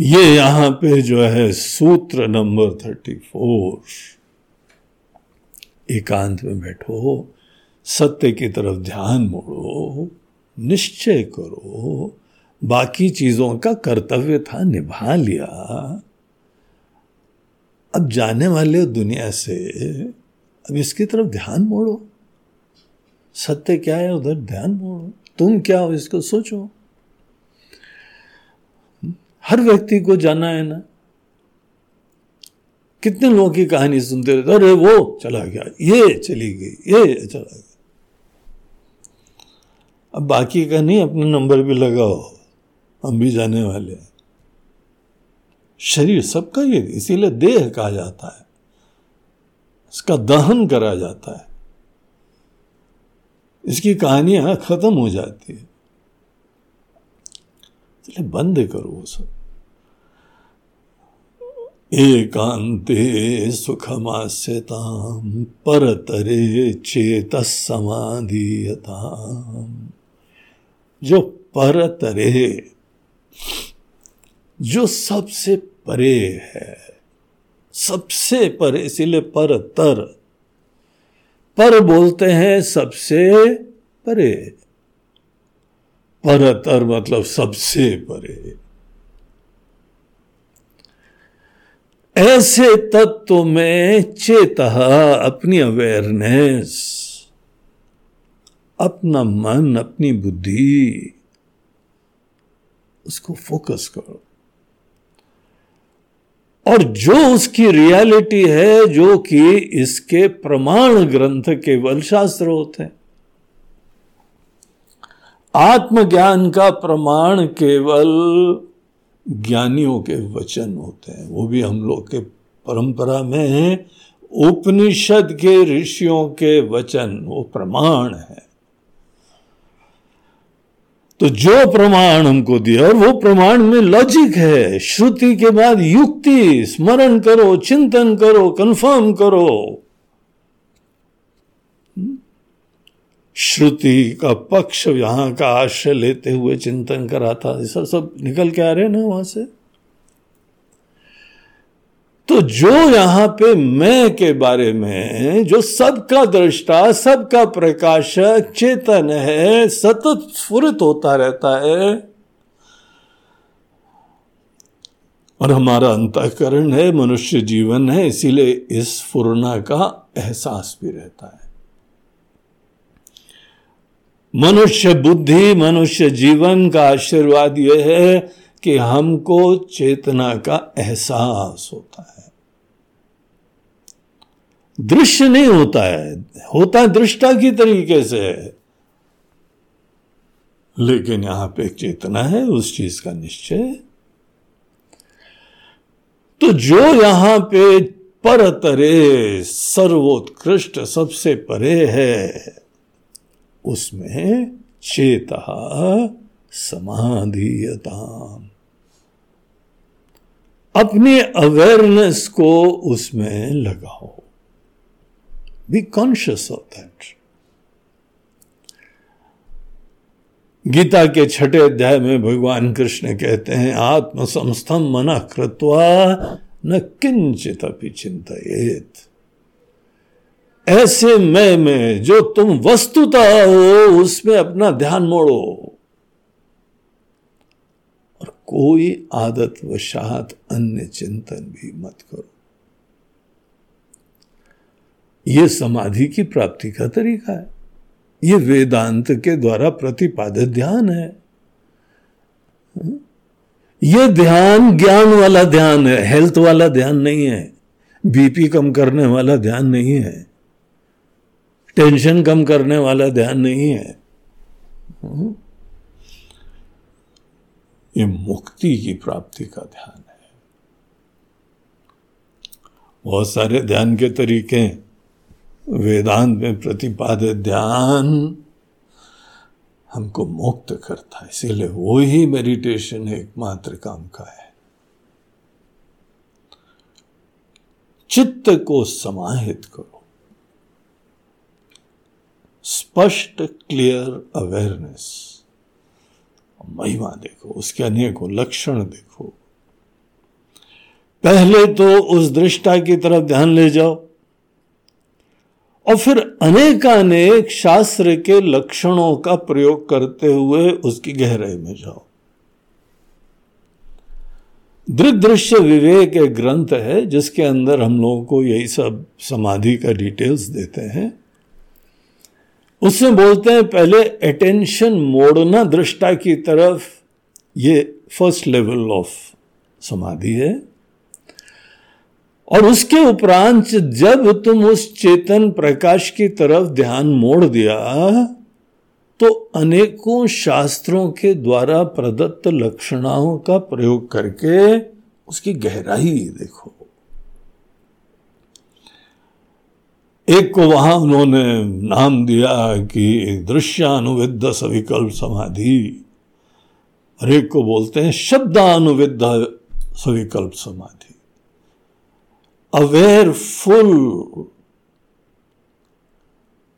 ये यहाँ पे जो है सूत्र नंबर थर्टी फोर। एकांत में बैठो, सत्य की तरफ़ ध्यान मोड़ो, निश्चय करो, बाकी चीज़ों का कर्तव्य था निभा लिया। अब जाने वाले दुनिया से अब इसकी तरफ़ ध्यान मोड़ो। सत्य क्या है? उधर ध्यान मोड़ो। तुम क्या हो? इसको सोचो। हर व्यक्ति को जाना है ना? कितने लोगों की कहानी सुनते रहते अरे वो चला गया, ये चली गई, ये चला गया। अब बाकी का नहीं, अपना नंबर भी लगाओ। हम भी जाने वाले हैं। शरीर सबका ये, इसीलिए देह कहा जाता है। इसका दहन करा जाता है। इसकी कहानियाँ खत्म हो जाती है। इसलिए बंद करो वो सब। एकांते सुखमास्यताम परतरे चेत समाधीयता जो परतरे, जो सबसे परे है, सबसे परे, इसीलिए पर तर पर बोलते हैं सबसे परे। परतर मतलब सबसे परे। ऐसे तत्व में चेत अपनी अवेयरनेस अपना मन, अपनी बुद्धि, उसको फोकस करो। और जो उसकी रियलिटी है, जो कि इसके प्रमाण ग्रंथ केवल शास्त्र होते हैं। आत्मज्ञान का प्रमाण केवल ज्ञानियों के वचन होते हैं। वो भी हम लोग के परंपरा में उपनिषद के ऋषियों के वचन, वो प्रमाण है। तो जो प्रमाण हमको दिया और वो प्रमाण में लॉजिक है। श्रुति के बाद युक्ति, स्मरण करो, चिंतन करो कंफर्म करो। श्रुति का पक्ष यहाँ का आश्रय लेते हुए चिंतन करा था सब सब निकल के आ रहे हैं ना वहाँ से? तो जो यहाँ पे मैं के बारे में, जो सबका दृष्टा, सबका प्रकाशक, चेतन है, सतत स्फुरित होता रहता है, और हमारा अंतकरण है, मनुष्य जीवन है, इसीलिए इस फुरना का एहसास भी रहता है। मनुष्य बुद्धि, मनुष्य जीवन का आशीर्वाद यह है कि हमको चेतना का एहसास होता है। दृश्य नहीं होता है। होता है दृष्टा की तरीके से। लेकिन यहाँ पे एक चेतना है, उस चीज़ का निश्चय। तो जो यहाँ पे पर तरे, सर्वोत्कृष्ट सबसे परे है, उसमें चेता समाधीयता अपने अवेयरनेस को उसमें लगाओ। Be conscious of that Gita के छठे अध्याय में भगवान कृष्ण कहते हैं आत्म संस्थम मना कृत्वा न किंचित अपनी चिंतित ऐसे मैं, में, जो तुम वस्तुता हो, उसमें अपना ध्यान मोड़ो। और कोई आदत वशात अन्य चिंतन भी मत करो। यह समाधि की प्राप्ति का तरीका है। ये वेदांत के द्वारा प्रतिपादित ध्यान है। यह ध्यान ज्ञान वाला ध्यान है हेल्थ वाला ध्यान नहीं है बीपी कम करने वाला ध्यान नहीं है टेंशन कम करने वाला ध्यान नहीं है। ये मुक्ति की प्राप्ति का ध्यान है। बहुत सारे ध्यान के तरीके वेदांत में प्रतिपादित ध्यान हमको मुक्त करता है। इसीलिए वो ही मेडिटेशन एकमात्र काम का है। चित्त को समाहित करो। स्पष्ट क्लियर अवेयरनेस महिमा देखो, उसके अनेकों लक्षण देखो। पहले तो उस दृष्टा की तरफ़ ध्यान ले जाओ। और फिर अनेकानेक शास्त्र के लक्षणों का प्रयोग करते हुए उसकी गहराई में जाओ। दृग्दृश्य विवेक एक ग्रंथ है, जिसके अंदर हम लोगों को यही सब समाधि का डिटेल्स देते हैं। उसमें बोलते हैं, पहले अटेंशन मोड़ना दृष्टा की तरफ़, ये फ़र्स्ट लेवल ऑफ़ समाधि है। और उसके उपरांत जब तुम उस चेतन प्रकाश की तरफ़ ध्यान मोड़ दिया तो अनेकों शास्त्रों के द्वारा प्रदत्त लक्षणाओं का प्रयोग करके उसकी गहराई देखो। एक को वहाँ उन्होंने नाम दिया कि दृश्यानुविद्ध सविकल्प समाधि। और एक को बोलते हैं शब्दानुविद्ध सविकल्प समाधि। अवेयरफुल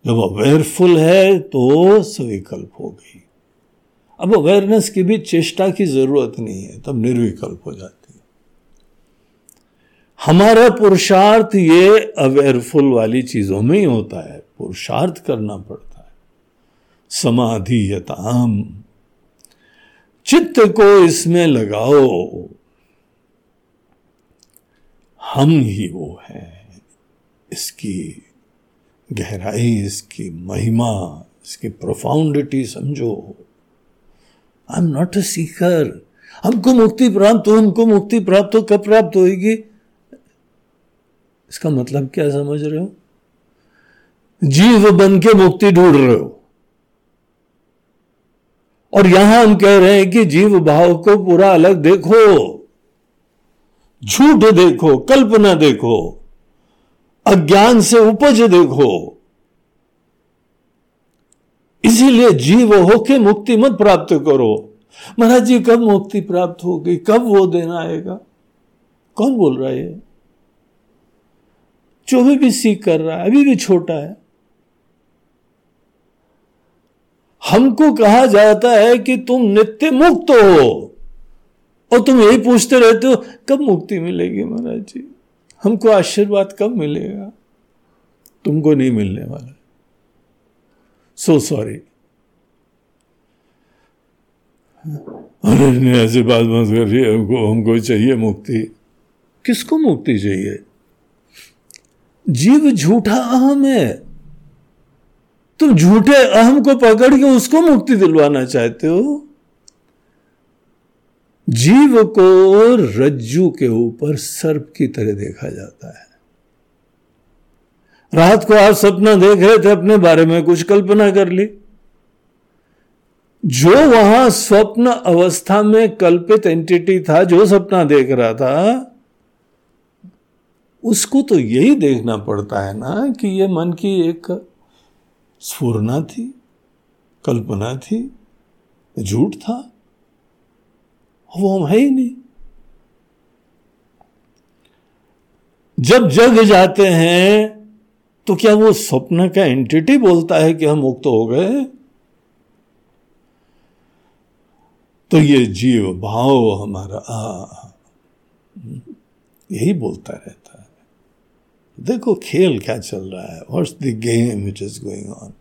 जब अवेयरफुल है तो सविकल्प हो गई। अब अवेयरनेस की भी चेष्टा की ज़रूरत नहीं है, तब निर्विकल्प हो जाती है। हमारा पुरुषार्थ ये अवेयरफुल वाली चीज़ों में ही होता है। पुरुषार्थ करना पड़ता है। समाधि यताम। चित्त को इसमें लगाओ। हम ही वो है। इसकी गहराई, इसकी महिमा, इसकी प्रोफाउंडिटी समझो। I am not a seeker हमको मुक्ति प्राप्त हो, हमको मुक्ति प्राप्त हो, कब प्राप्त होगी इसका मतलब क्या समझ रहे हो? जीव बन के मुक्ति ढूंढ रहे हो। और यहाँ हम कह रहे हैं कि जीव भाव को पूरा अलग देखो। झूठ देखो कल्पना देखो अज्ञान से उपज देखो। इसीलिए जीव होके मुक्ति मत प्राप्त करो। महाराज जी कब मुक्ति प्राप्त होगी? कब वो दिन आएगा? कौन बोल रहा है जो भी, भी सीख कर रहा है अभी भी छोटा है। हमको कहा जाता है कि तुम नित्य मुक्त हो। और तुम यही पूछते रहते हो, कब मुक्ति मिलेगी महाराज जी? हमको आशीर्वाद कब मिलेगा? तुमको नहीं मिलने वाला। सो सॉरी अरे ऐसी बात मत करिए, हमको हमको चाहिए मुक्ति। किसको मुक्ति चाहिए? जीव झूठा अहम है। तुम झूठे अहम को पकड़ के उसको मुक्ति दिलवाना चाहते हो? जीव को रज्जू के ऊपर सर्प की तरह देखा जाता है। रात को आप सपना देख रहे थे, अपने बारे में कुछ कल्पना कर ली। जो वहाँ स्वप्न अवस्था में कल्पित एंटिटी था, जो सपना देख रहा था, उसको तो यही देखना पड़ता है ना कि यह मन की एक स्फूर्णा थी, कल्पना थी, झूठ था। वो हम है ही नहीं। जब जग जाते हैं तो क्या वो स्वप्न का एंटिटी बोलता है कि हम मुक्त हो गए? तो ये जीव भाव हमारा आ, यही बोलता रहता है। देखो खेल क्या चल रहा है। What's the game it is going on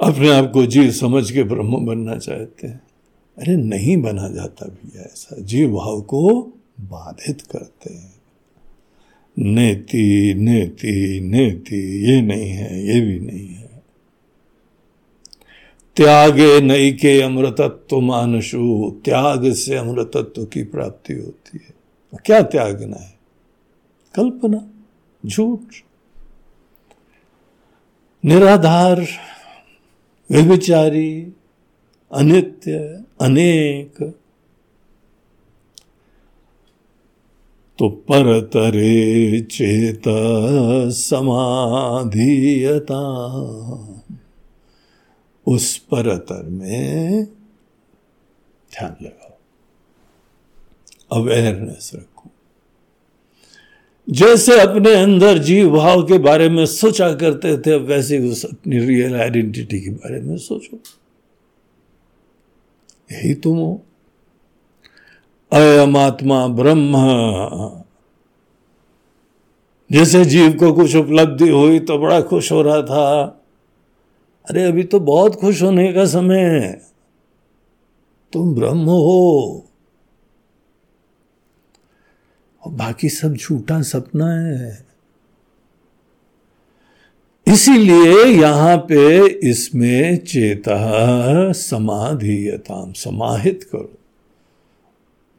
अपने आप को जीव समझ के ब्रह्म बनना चाहते हैं। अरे नहीं बना जाता भैया ऐसा। जीव भाव को बाधित करते हैं। नेति नेति नेति, ये नहीं है, ये भी नहीं है। त्यागे नई के अमृतत्व मानसु, त्याग से अमृतत्व की प्राप्ति होती है। क्या त्यागना है? कल्पना, झूठ। निराधार, व्यभिचारी अनित्य, अनेक। तो परतरे चेत समाधियता। उस परतर में ध्यान लगाओ। अवेयरनेस रखो। जैसे अपने अंदर जीव भाव के बारे में सोचा करते थे वैसे उस अपनी रियल आइडेंटिटी के बारे में सोचो। यही तुम हो अयमात्मा ब्रह्म। जैसे जीव को कुछ उपलब्धि हुई तो बड़ा खुश हो रहा था। अरे, अभी तो बहुत खुश होने का समय है। तुम ब्रह्म हो। और बाकी सब झूठा सपना है। इसीलिए यहाँ पे इसमें चेता समाधियताम, समाहित करो।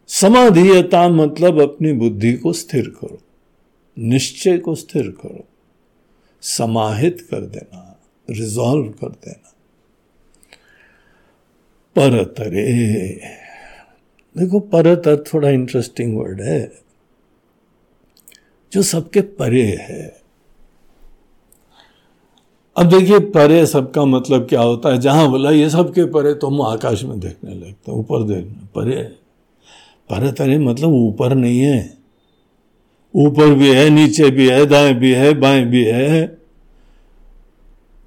समाधीयता मतलब अपनी बुद्धि को स्थिर करो, निश्चय को स्थिर करो, समाहित कर देना रिजॉल्व कर देना। परतरे, देखो परतर थोड़ा इंटरेस्टिंग वर्ड है, जो सबके परे है। अब देखिए, परे सबका मतलब क्या होता है? जहाँ बोला, ये सबके परे तो हम आकाश में देखने लगते हैं, ऊपर देखने परे, पर तरे मतलब ऊपर नहीं है। ऊपर भी है, नीचे भी है, दाएँ भी है, बाएँ भी है।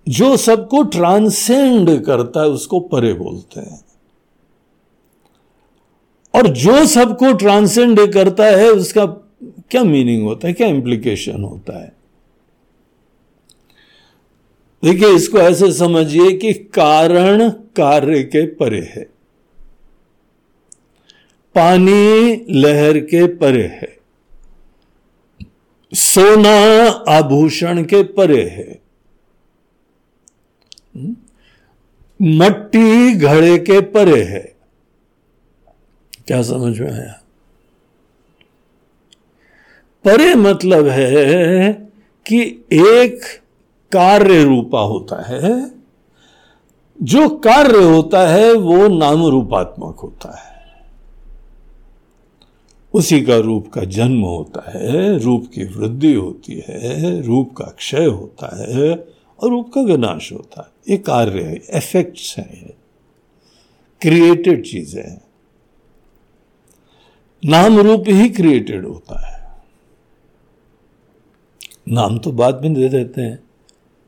जो सबको ट्रांसेंड करता है, उसको परे बोलते हैं। और जो सबको ट्रांसेंड करता है, उसका क्या मीनिंग होता है? क्या इंप्लीकेशन होता है? देखिए, इसको ऐसे समझिए कि कारण कार्य के परे है। पानी लहर के परे है। सोना आभूषण के परे है। मट्टी घड़े के परे है। क्या समझ में आया? परे मतलब है कि एक कार्य रूपा होता है। जो कार्य होता है, वो नाम रूपात्मक होता है। उसी का रूप का जन्म होता है, रूप की वृद्धि होती है, रूप का क्षय होता है और रूप का विनाश होता है। ये कार्य है इफेक्ट्स हैं क्रिएटेड चीज़ें हैं। नाम रूप ही क्रिएटेड होता है। नाम तो बाद में दे देते हैं।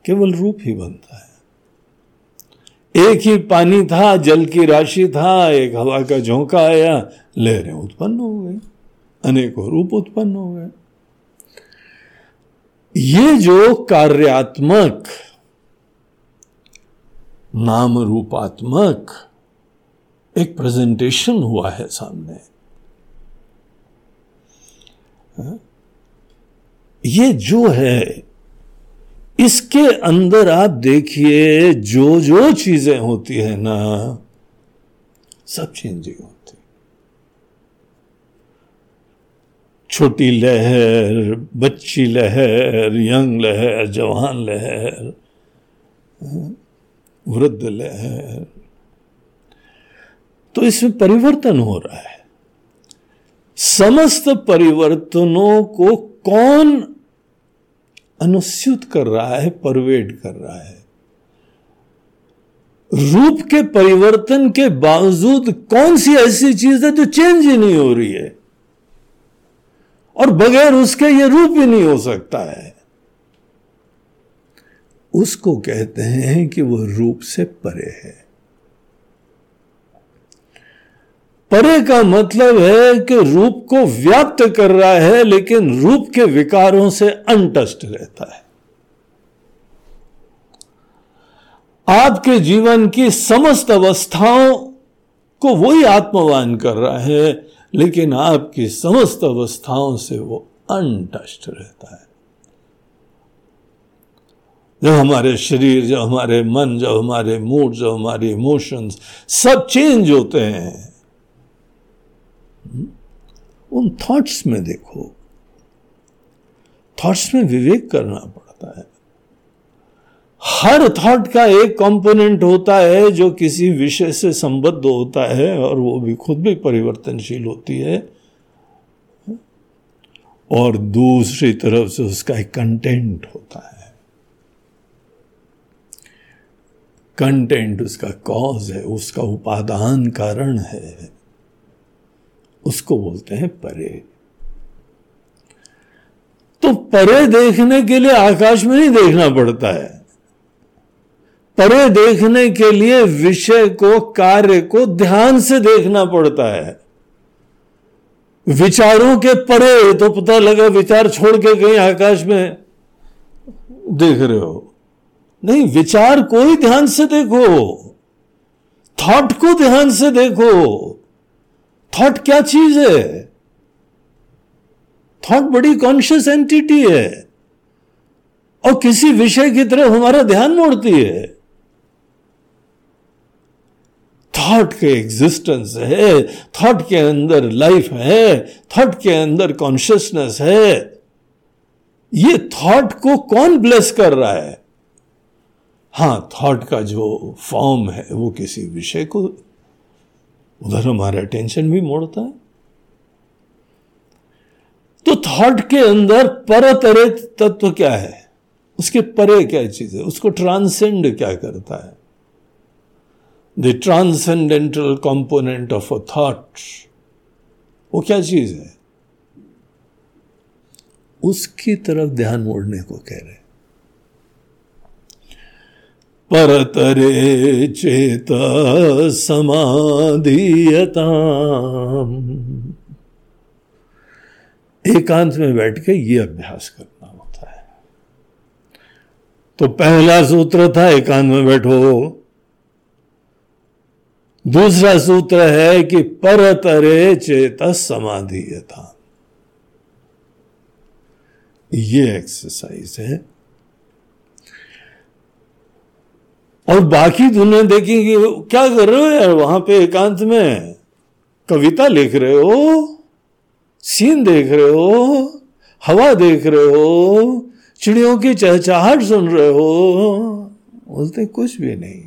केवल रूप ही बनता है। एक ही पानी था, जल की राशि था, एक हवा का झोंका आया, लहरें उत्पन्न हो गई, अनेकों रूप उत्पन्न हो गए। ये जो कार्यात्मक, नाम रूपात्मक एक प्रेजेंटेशन हुआ है सामने। हाँ? ये जो है इसके अंदर आप देखिए जो जो चीज़ें होती है ना, सब चेंजिंग होती छोटी लहर, बच्ची लहर, यंग लहर, जवान लहर वृद्ध लहर। तो इसमें परिवर्तन हो रहा है। समस्त परिवर्तनों को कौन अनुस्यूत कर रहा है, परवेड कर रहा है। रूप के परिवर्तन के बावजूद कौन सी ऐसी चीज़ है जो चेंज ही नहीं हो रही है? और बगैर उसके ये रूप ही नहीं हो सकता है। उसको कहते हैं कि वह रूप से परे है। परे का मतलब है कि रूप को व्याप्त कर रहा है, लेकिन रूप के विकारों से अनटस्ट रहता है। आपके जीवन की समस्त अवस्थाओं को वही आत्मवान कर रहा है, लेकिन आपकी समस्त अवस्थाओं से वो अनटस्ट रहता है। जब हमारे शरीर, जब हमारे मन, जब हमारे मूड, जब हमारे इमोशंस सब चेंज होते हैं उन थॉट्स में देखो। थॉट्स में विवेक करना पड़ता है। हर थॉट का एक कंपोनेंट होता है जो किसी विषय से संबद्ध होता है और वो भी खुद भी परिवर्तनशील होती है। और दूसरी तरफ़ से उसका एक कंटेंट होता है। कंटेंट उसका कॉज है, उसका उपादान कारण है। उसको बोलते हैं परे। तो परे देखने के लिए आकाश में नहीं देखना पड़ता है। परे देखने के लिए विषय को, कार्य को ध्यान से देखना पड़ता है। विचारों के परे तो पता लगा विचार छोड़ के कहीं आकाश में देख रहे हो। नहीं, विचार को ही ध्यान से देखो। थॉट को ध्यान से देखो। थॉट क्या चीज़ है? थॉट बड़ी कॉन्शियस एंटिटी है। और किसी विषय की तरफ़ हमारा ध्यान मोड़ती है। थॉट के एग्जिस्टेंस है। थॉट के अंदर लाइफ है। थॉट के अंदर कॉन्शियसनेस है। ये थॉट को कौन ब्लेस कर रहा है? हाँ थॉट का जो फॉर्म है, वो किसी विषय को उधर हमारा अटेंशन भी मोड़ता है। तो थॉट के अंदर परतरे तत्व क्या है? उसके परे क्या चीज़ है? उसको ट्रांसेंड क्या करता है? The transcendental component of a thought वो क्या चीज़ है? उसकी तरफ़ ध्यान मोड़ने को कह रहे परतरे चेत समाधीयता एकांत में बैठ के ये अभ्यास करना होता है। तो पहला सूत्र था, एकांत में बैठो। दूसरा सूत्र है कि परतरे चेत समाधीयता ये एक्सरसाइज है। और बाकी दुनिया देखेंगे क्या कर रहे हो यार, वहाँ पे एकांत में? कविता लिख रहे हो? सीन देख रहे हो? हवा देख रहे हो? चिड़ियों की चहचहाट सुन रहे हो? बोलते कुछ भी नहीं।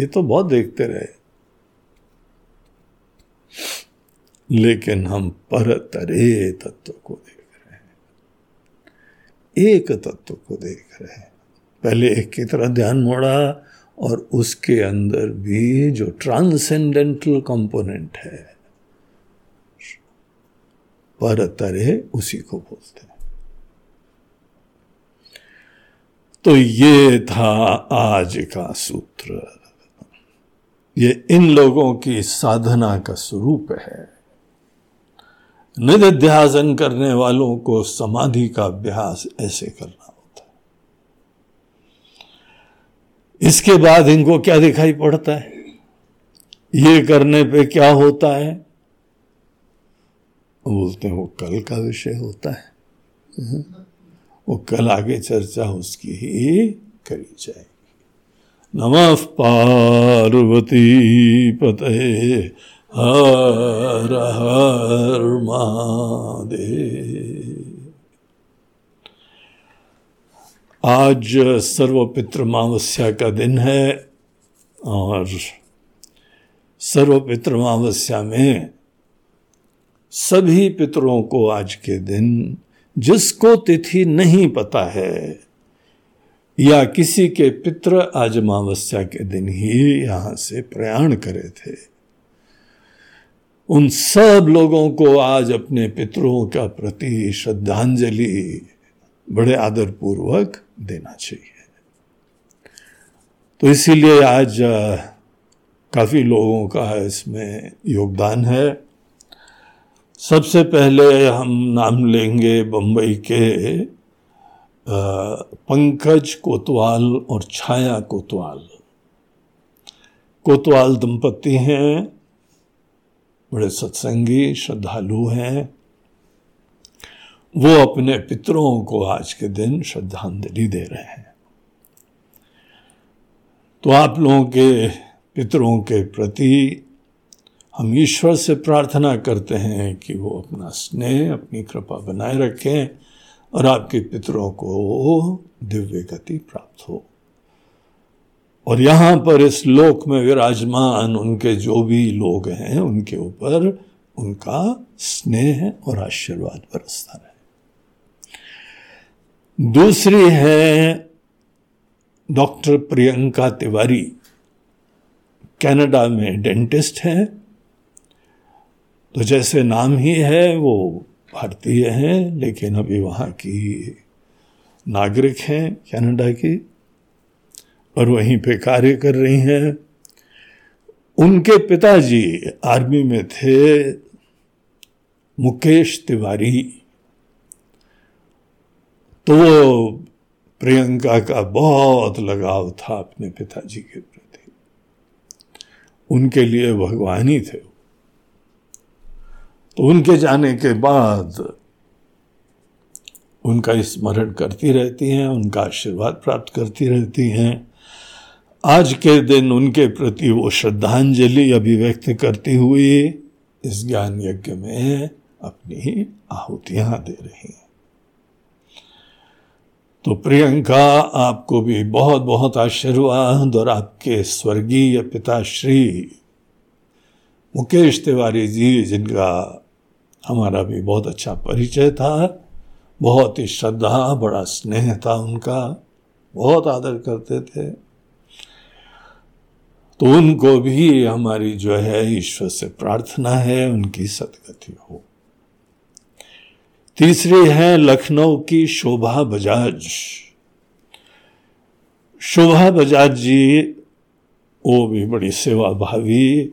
ये तो बहुत देखते रहे। लेकिन हम पर तरे तत्व को देख रहे हैं। एक तत्व को देख रहे हैं। पहले एक की तरह ध्यान मोड़ा और उसके अंदर भी जो ट्रांसेंडेंटल कंपोनेंट है पर तरे उसी को बोलते हैं। तो ये था आज का सूत्र। ये इन लोगों की साधना का स्वरूप है। निध्यासन करने वालों को समाधि का अभ्यास ऐसे करना होता है इसके बाद इनको क्या दिखाई पड़ता है? ये करने पे क्या होता है? बोलते हैं, वो कल का विषय होता है। वो कल आगे चर्चा उसकी ही करी जाएगी। नमः पार्वती पते हर हर महादेव। आज सर्वपितृमावस्या का दिन है और सर्वपितृमावस्या में सभी पितरों को आज के दिन जिसको तिथि नहीं पता है या किसी के पितृ आज अमावस्या के दिन ही यहाँ से प्रयाण करे थे, उन सब लोगों को आज अपने पितरों का प्रति श्रद्धांजलि बड़े आदर पूर्वक देना चाहिए। तो इसीलिए आज काफ़ी लोगों का इसमें योगदान है। सबसे पहले हम नाम लेंगे बम्बई के पंकज कोतवाल और छाया कोतवाल। कोतवाल दंपति हैं, बड़े सत्संगी, श्रद्धालु हैं। वो अपने पितरों को आज के दिन श्रद्धांजलि दे रहे हैं। तो आप लोगों के पितरों के प्रति हम ईश्वर से प्रार्थना करते हैं कि वो अपना स्नेह, अपनी कृपा बनाए रखें और आपके पितरों को दिव्य गति प्राप्त हो। और यहाँ पर इस लोक में विराजमान उनके जो भी लोग हैं, उनके ऊपर उनका स्नेह और आशीर्वाद बरसता रहे। दूसरी है डॉक्टर प्रियंका तिवारी। कनाडा में डेंटिस्ट हैं। तो जैसे नाम ही है, वो भारतीय हैं, लेकिन अभी वहाँ की नागरिक हैं कनाडा की, और वहीं पे कार्य कर रही हैं। उनके पिताजी आर्मी में थे मुकेश तिवारी। तो वो प्रियंका का बहुत लगाव था अपने पिताजी के प्रति। उनके लिए भगवान ही थे तो उनके जाने के बाद उनका स्मरण करती रहती हैं, उनका आशीर्वाद प्राप्त करती रहती हैं। आज के दिन उनके प्रति वो श्रद्धांजलि अभिव्यक्त करती हुई इस ज्ञान यज्ञ में अपनी आहुतियाँ दे रही हैं। तो प्रियंका, आपको भी बहुत बहुत आशीर्वाद और आपके स्वर्गीय पिताश्री मुकेश तिवारी जी, जिनका हमारा भी बहुत अच्छा परिचय था, बहुत ही श्रद्धा, बड़ा स्नेह था उनका, बहुत आदर करते थे। तो उनको भी हमारी जो है ईश्वर से प्रार्थना है, उनकी सदगति हो। तीसरी है लखनऊ की शोभा बजाज। शोभा बजाज जी, वो भी बड़ी सेवा भावी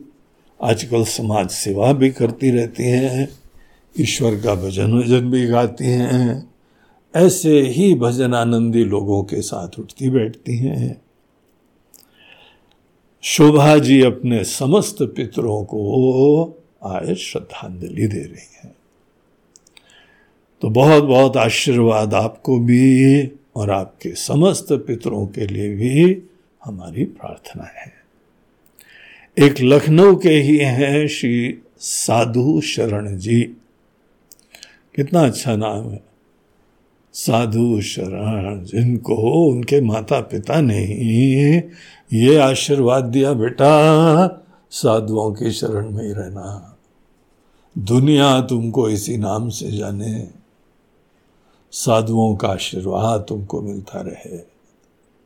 आजकल समाज सेवा भी करती रहती हैं, ईश्वर का भजन वज़न भी गाती हैं, ऐसे ही भजन आनंदी लोगों के साथ उठती बैठती हैं। शोभा जी अपने समस्त पितरों को आए श्रद्धांजलि दे रही हैं। तो बहुत बहुत आशीर्वाद आपको भी और आपके समस्त पितरों के लिए भी हमारी प्रार्थना है। एक लखनऊ के ही हैं श्री साधु शरण जी। कितना अच्छा नाम है। साधु शरण, जिनको उनके माता पिता ने ये आशीर्वाद दिया, बेटा, साधुओं के शरण में ही रहना। दुनिया तुमको इसी नाम से जाने। साधुओं का आशीर्वाद तुमको मिलता रहे।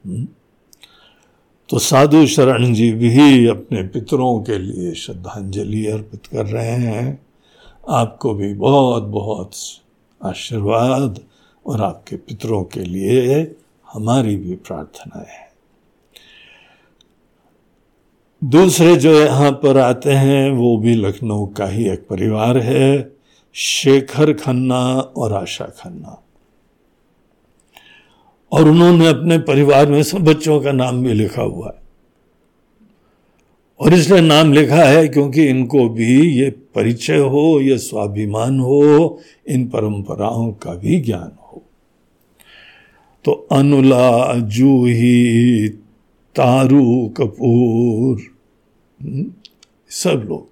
हम्म? तो साधु शरण जी भी अपने पितरों के लिए श्रद्धांजलि अर्पित कर रहे हैं। आपको भी बहुत बहुत आशीर्वाद और आपके पितरों के लिए हमारी भी प्रार्थना है। दूसरे जो यहाँ पर आते हैं, वो भी लखनऊ का ही एक परिवार है, शेखर खन्ना और आशा खन्ना। और उन्होंने अपने परिवार में सब बच्चों का नाम भी लिखा हुआ है। और इसलिए नाम लिखा है क्योंकि इनको भी ये परिचय हो ये स्वाभिमान हो इन परंपराओं का भी ज्ञान हो। तो अनुला जूही तारू कपूर हम्म, सब लोग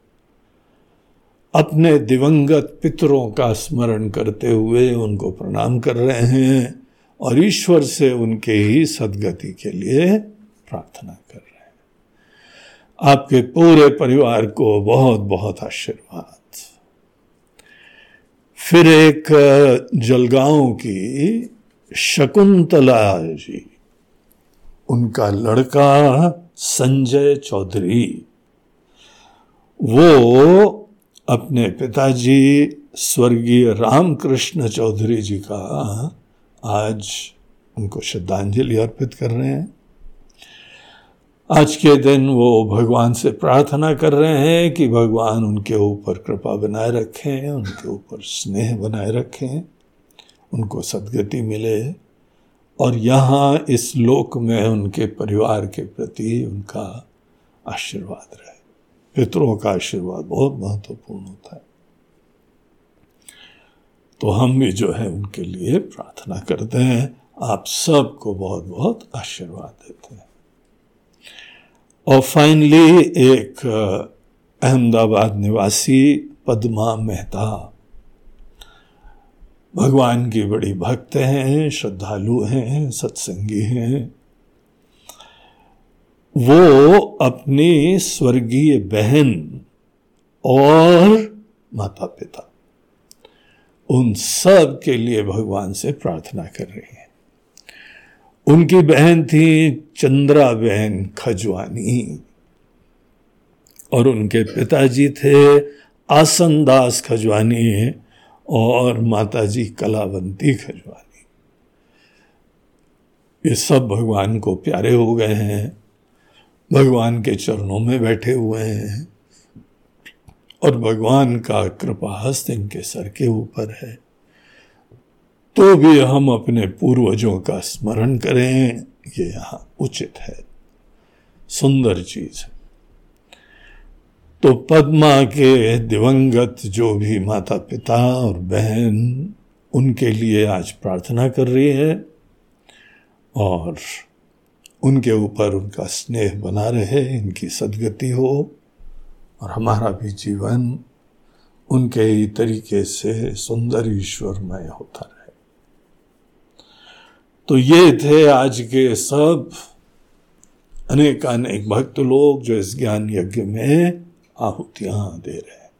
अपने दिवंगत पितरों का स्मरण करते हुए उनको प्रणाम कर रहे हैं। और ईश्वर से उनके ही सदगति के लिए प्रार्थना कर रहे हैं। आपके पूरे परिवार को बहुत बहुत आशीर्वाद। फिर एक जलगांव की शकुंतला जी, उनका लड़का संजय चौधरी, वो अपने पिताजी स्वर्गीय रामकृष्ण चौधरी जी का आज उनको श्रद्धांजलि अर्पित कर रहे हैं। आज के दिन वो भगवान से प्रार्थना कर रहे हैं कि भगवान उनके ऊपर कृपा बनाए रखें, उनके ऊपर स्नेह बनाए रखें, उनको सदगति मिले। और यहाँ इस लोक में उनके परिवार के प्रति उनका आशीर्वाद रहे। पितरों का आशीर्वाद बहुत महत्वपूर्ण होता है। तो हम भी जो है उनके लिए प्रार्थना करते हैं। आप सबको बहुत बहुत आशीर्वाद देते हैं। और फाइनली एक अहमदाबाद निवासी पद्मा मेहता। भगवान की बड़ी भक्त हैं, श्रद्धालु हैं, सत्संगी हैं। वो अपनी स्वर्गीय बहन और माता पिता उन सब के लिए भगवान से प्रार्थना कर रही हैं। उनकी बहन थी चंद्रा बहन खजवानी। और उनके पिताजी थे आसन दास खजवानी और माताजी कलावंती खजवानी। ये सब भगवान को प्यारे हो गए हैं। भगवान के चरणों में बैठे हुए हैं। और भगवान का कृपा हस्त इनके सर के ऊपर है। तो भी हम अपने पूर्वजों का स्मरण करें, ये यहाँ उचित है। सुंदर चीज़ है। तो पद्मा के दिवंगत जो भी माता पिता और बहन उनके लिए आज प्रार्थना कर रही है और उनके ऊपर उनका स्नेह बना रहे, इनकी सदगति हो। और हमारा भी जीवन उनके ही तरीके से सुंदर ईश्वरमय होता रहे। तो ये थे आज के सब अनेक अनेक भक्त लोग जो इस ज्ञान यज्ञ में आहुतियाँ दे रहे हैं।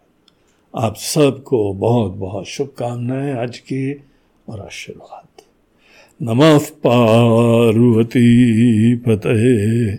आप सबको बहुत बहुत शुभकामनाएँ आज की और आशीर्वाद। नमः पार्वती पतये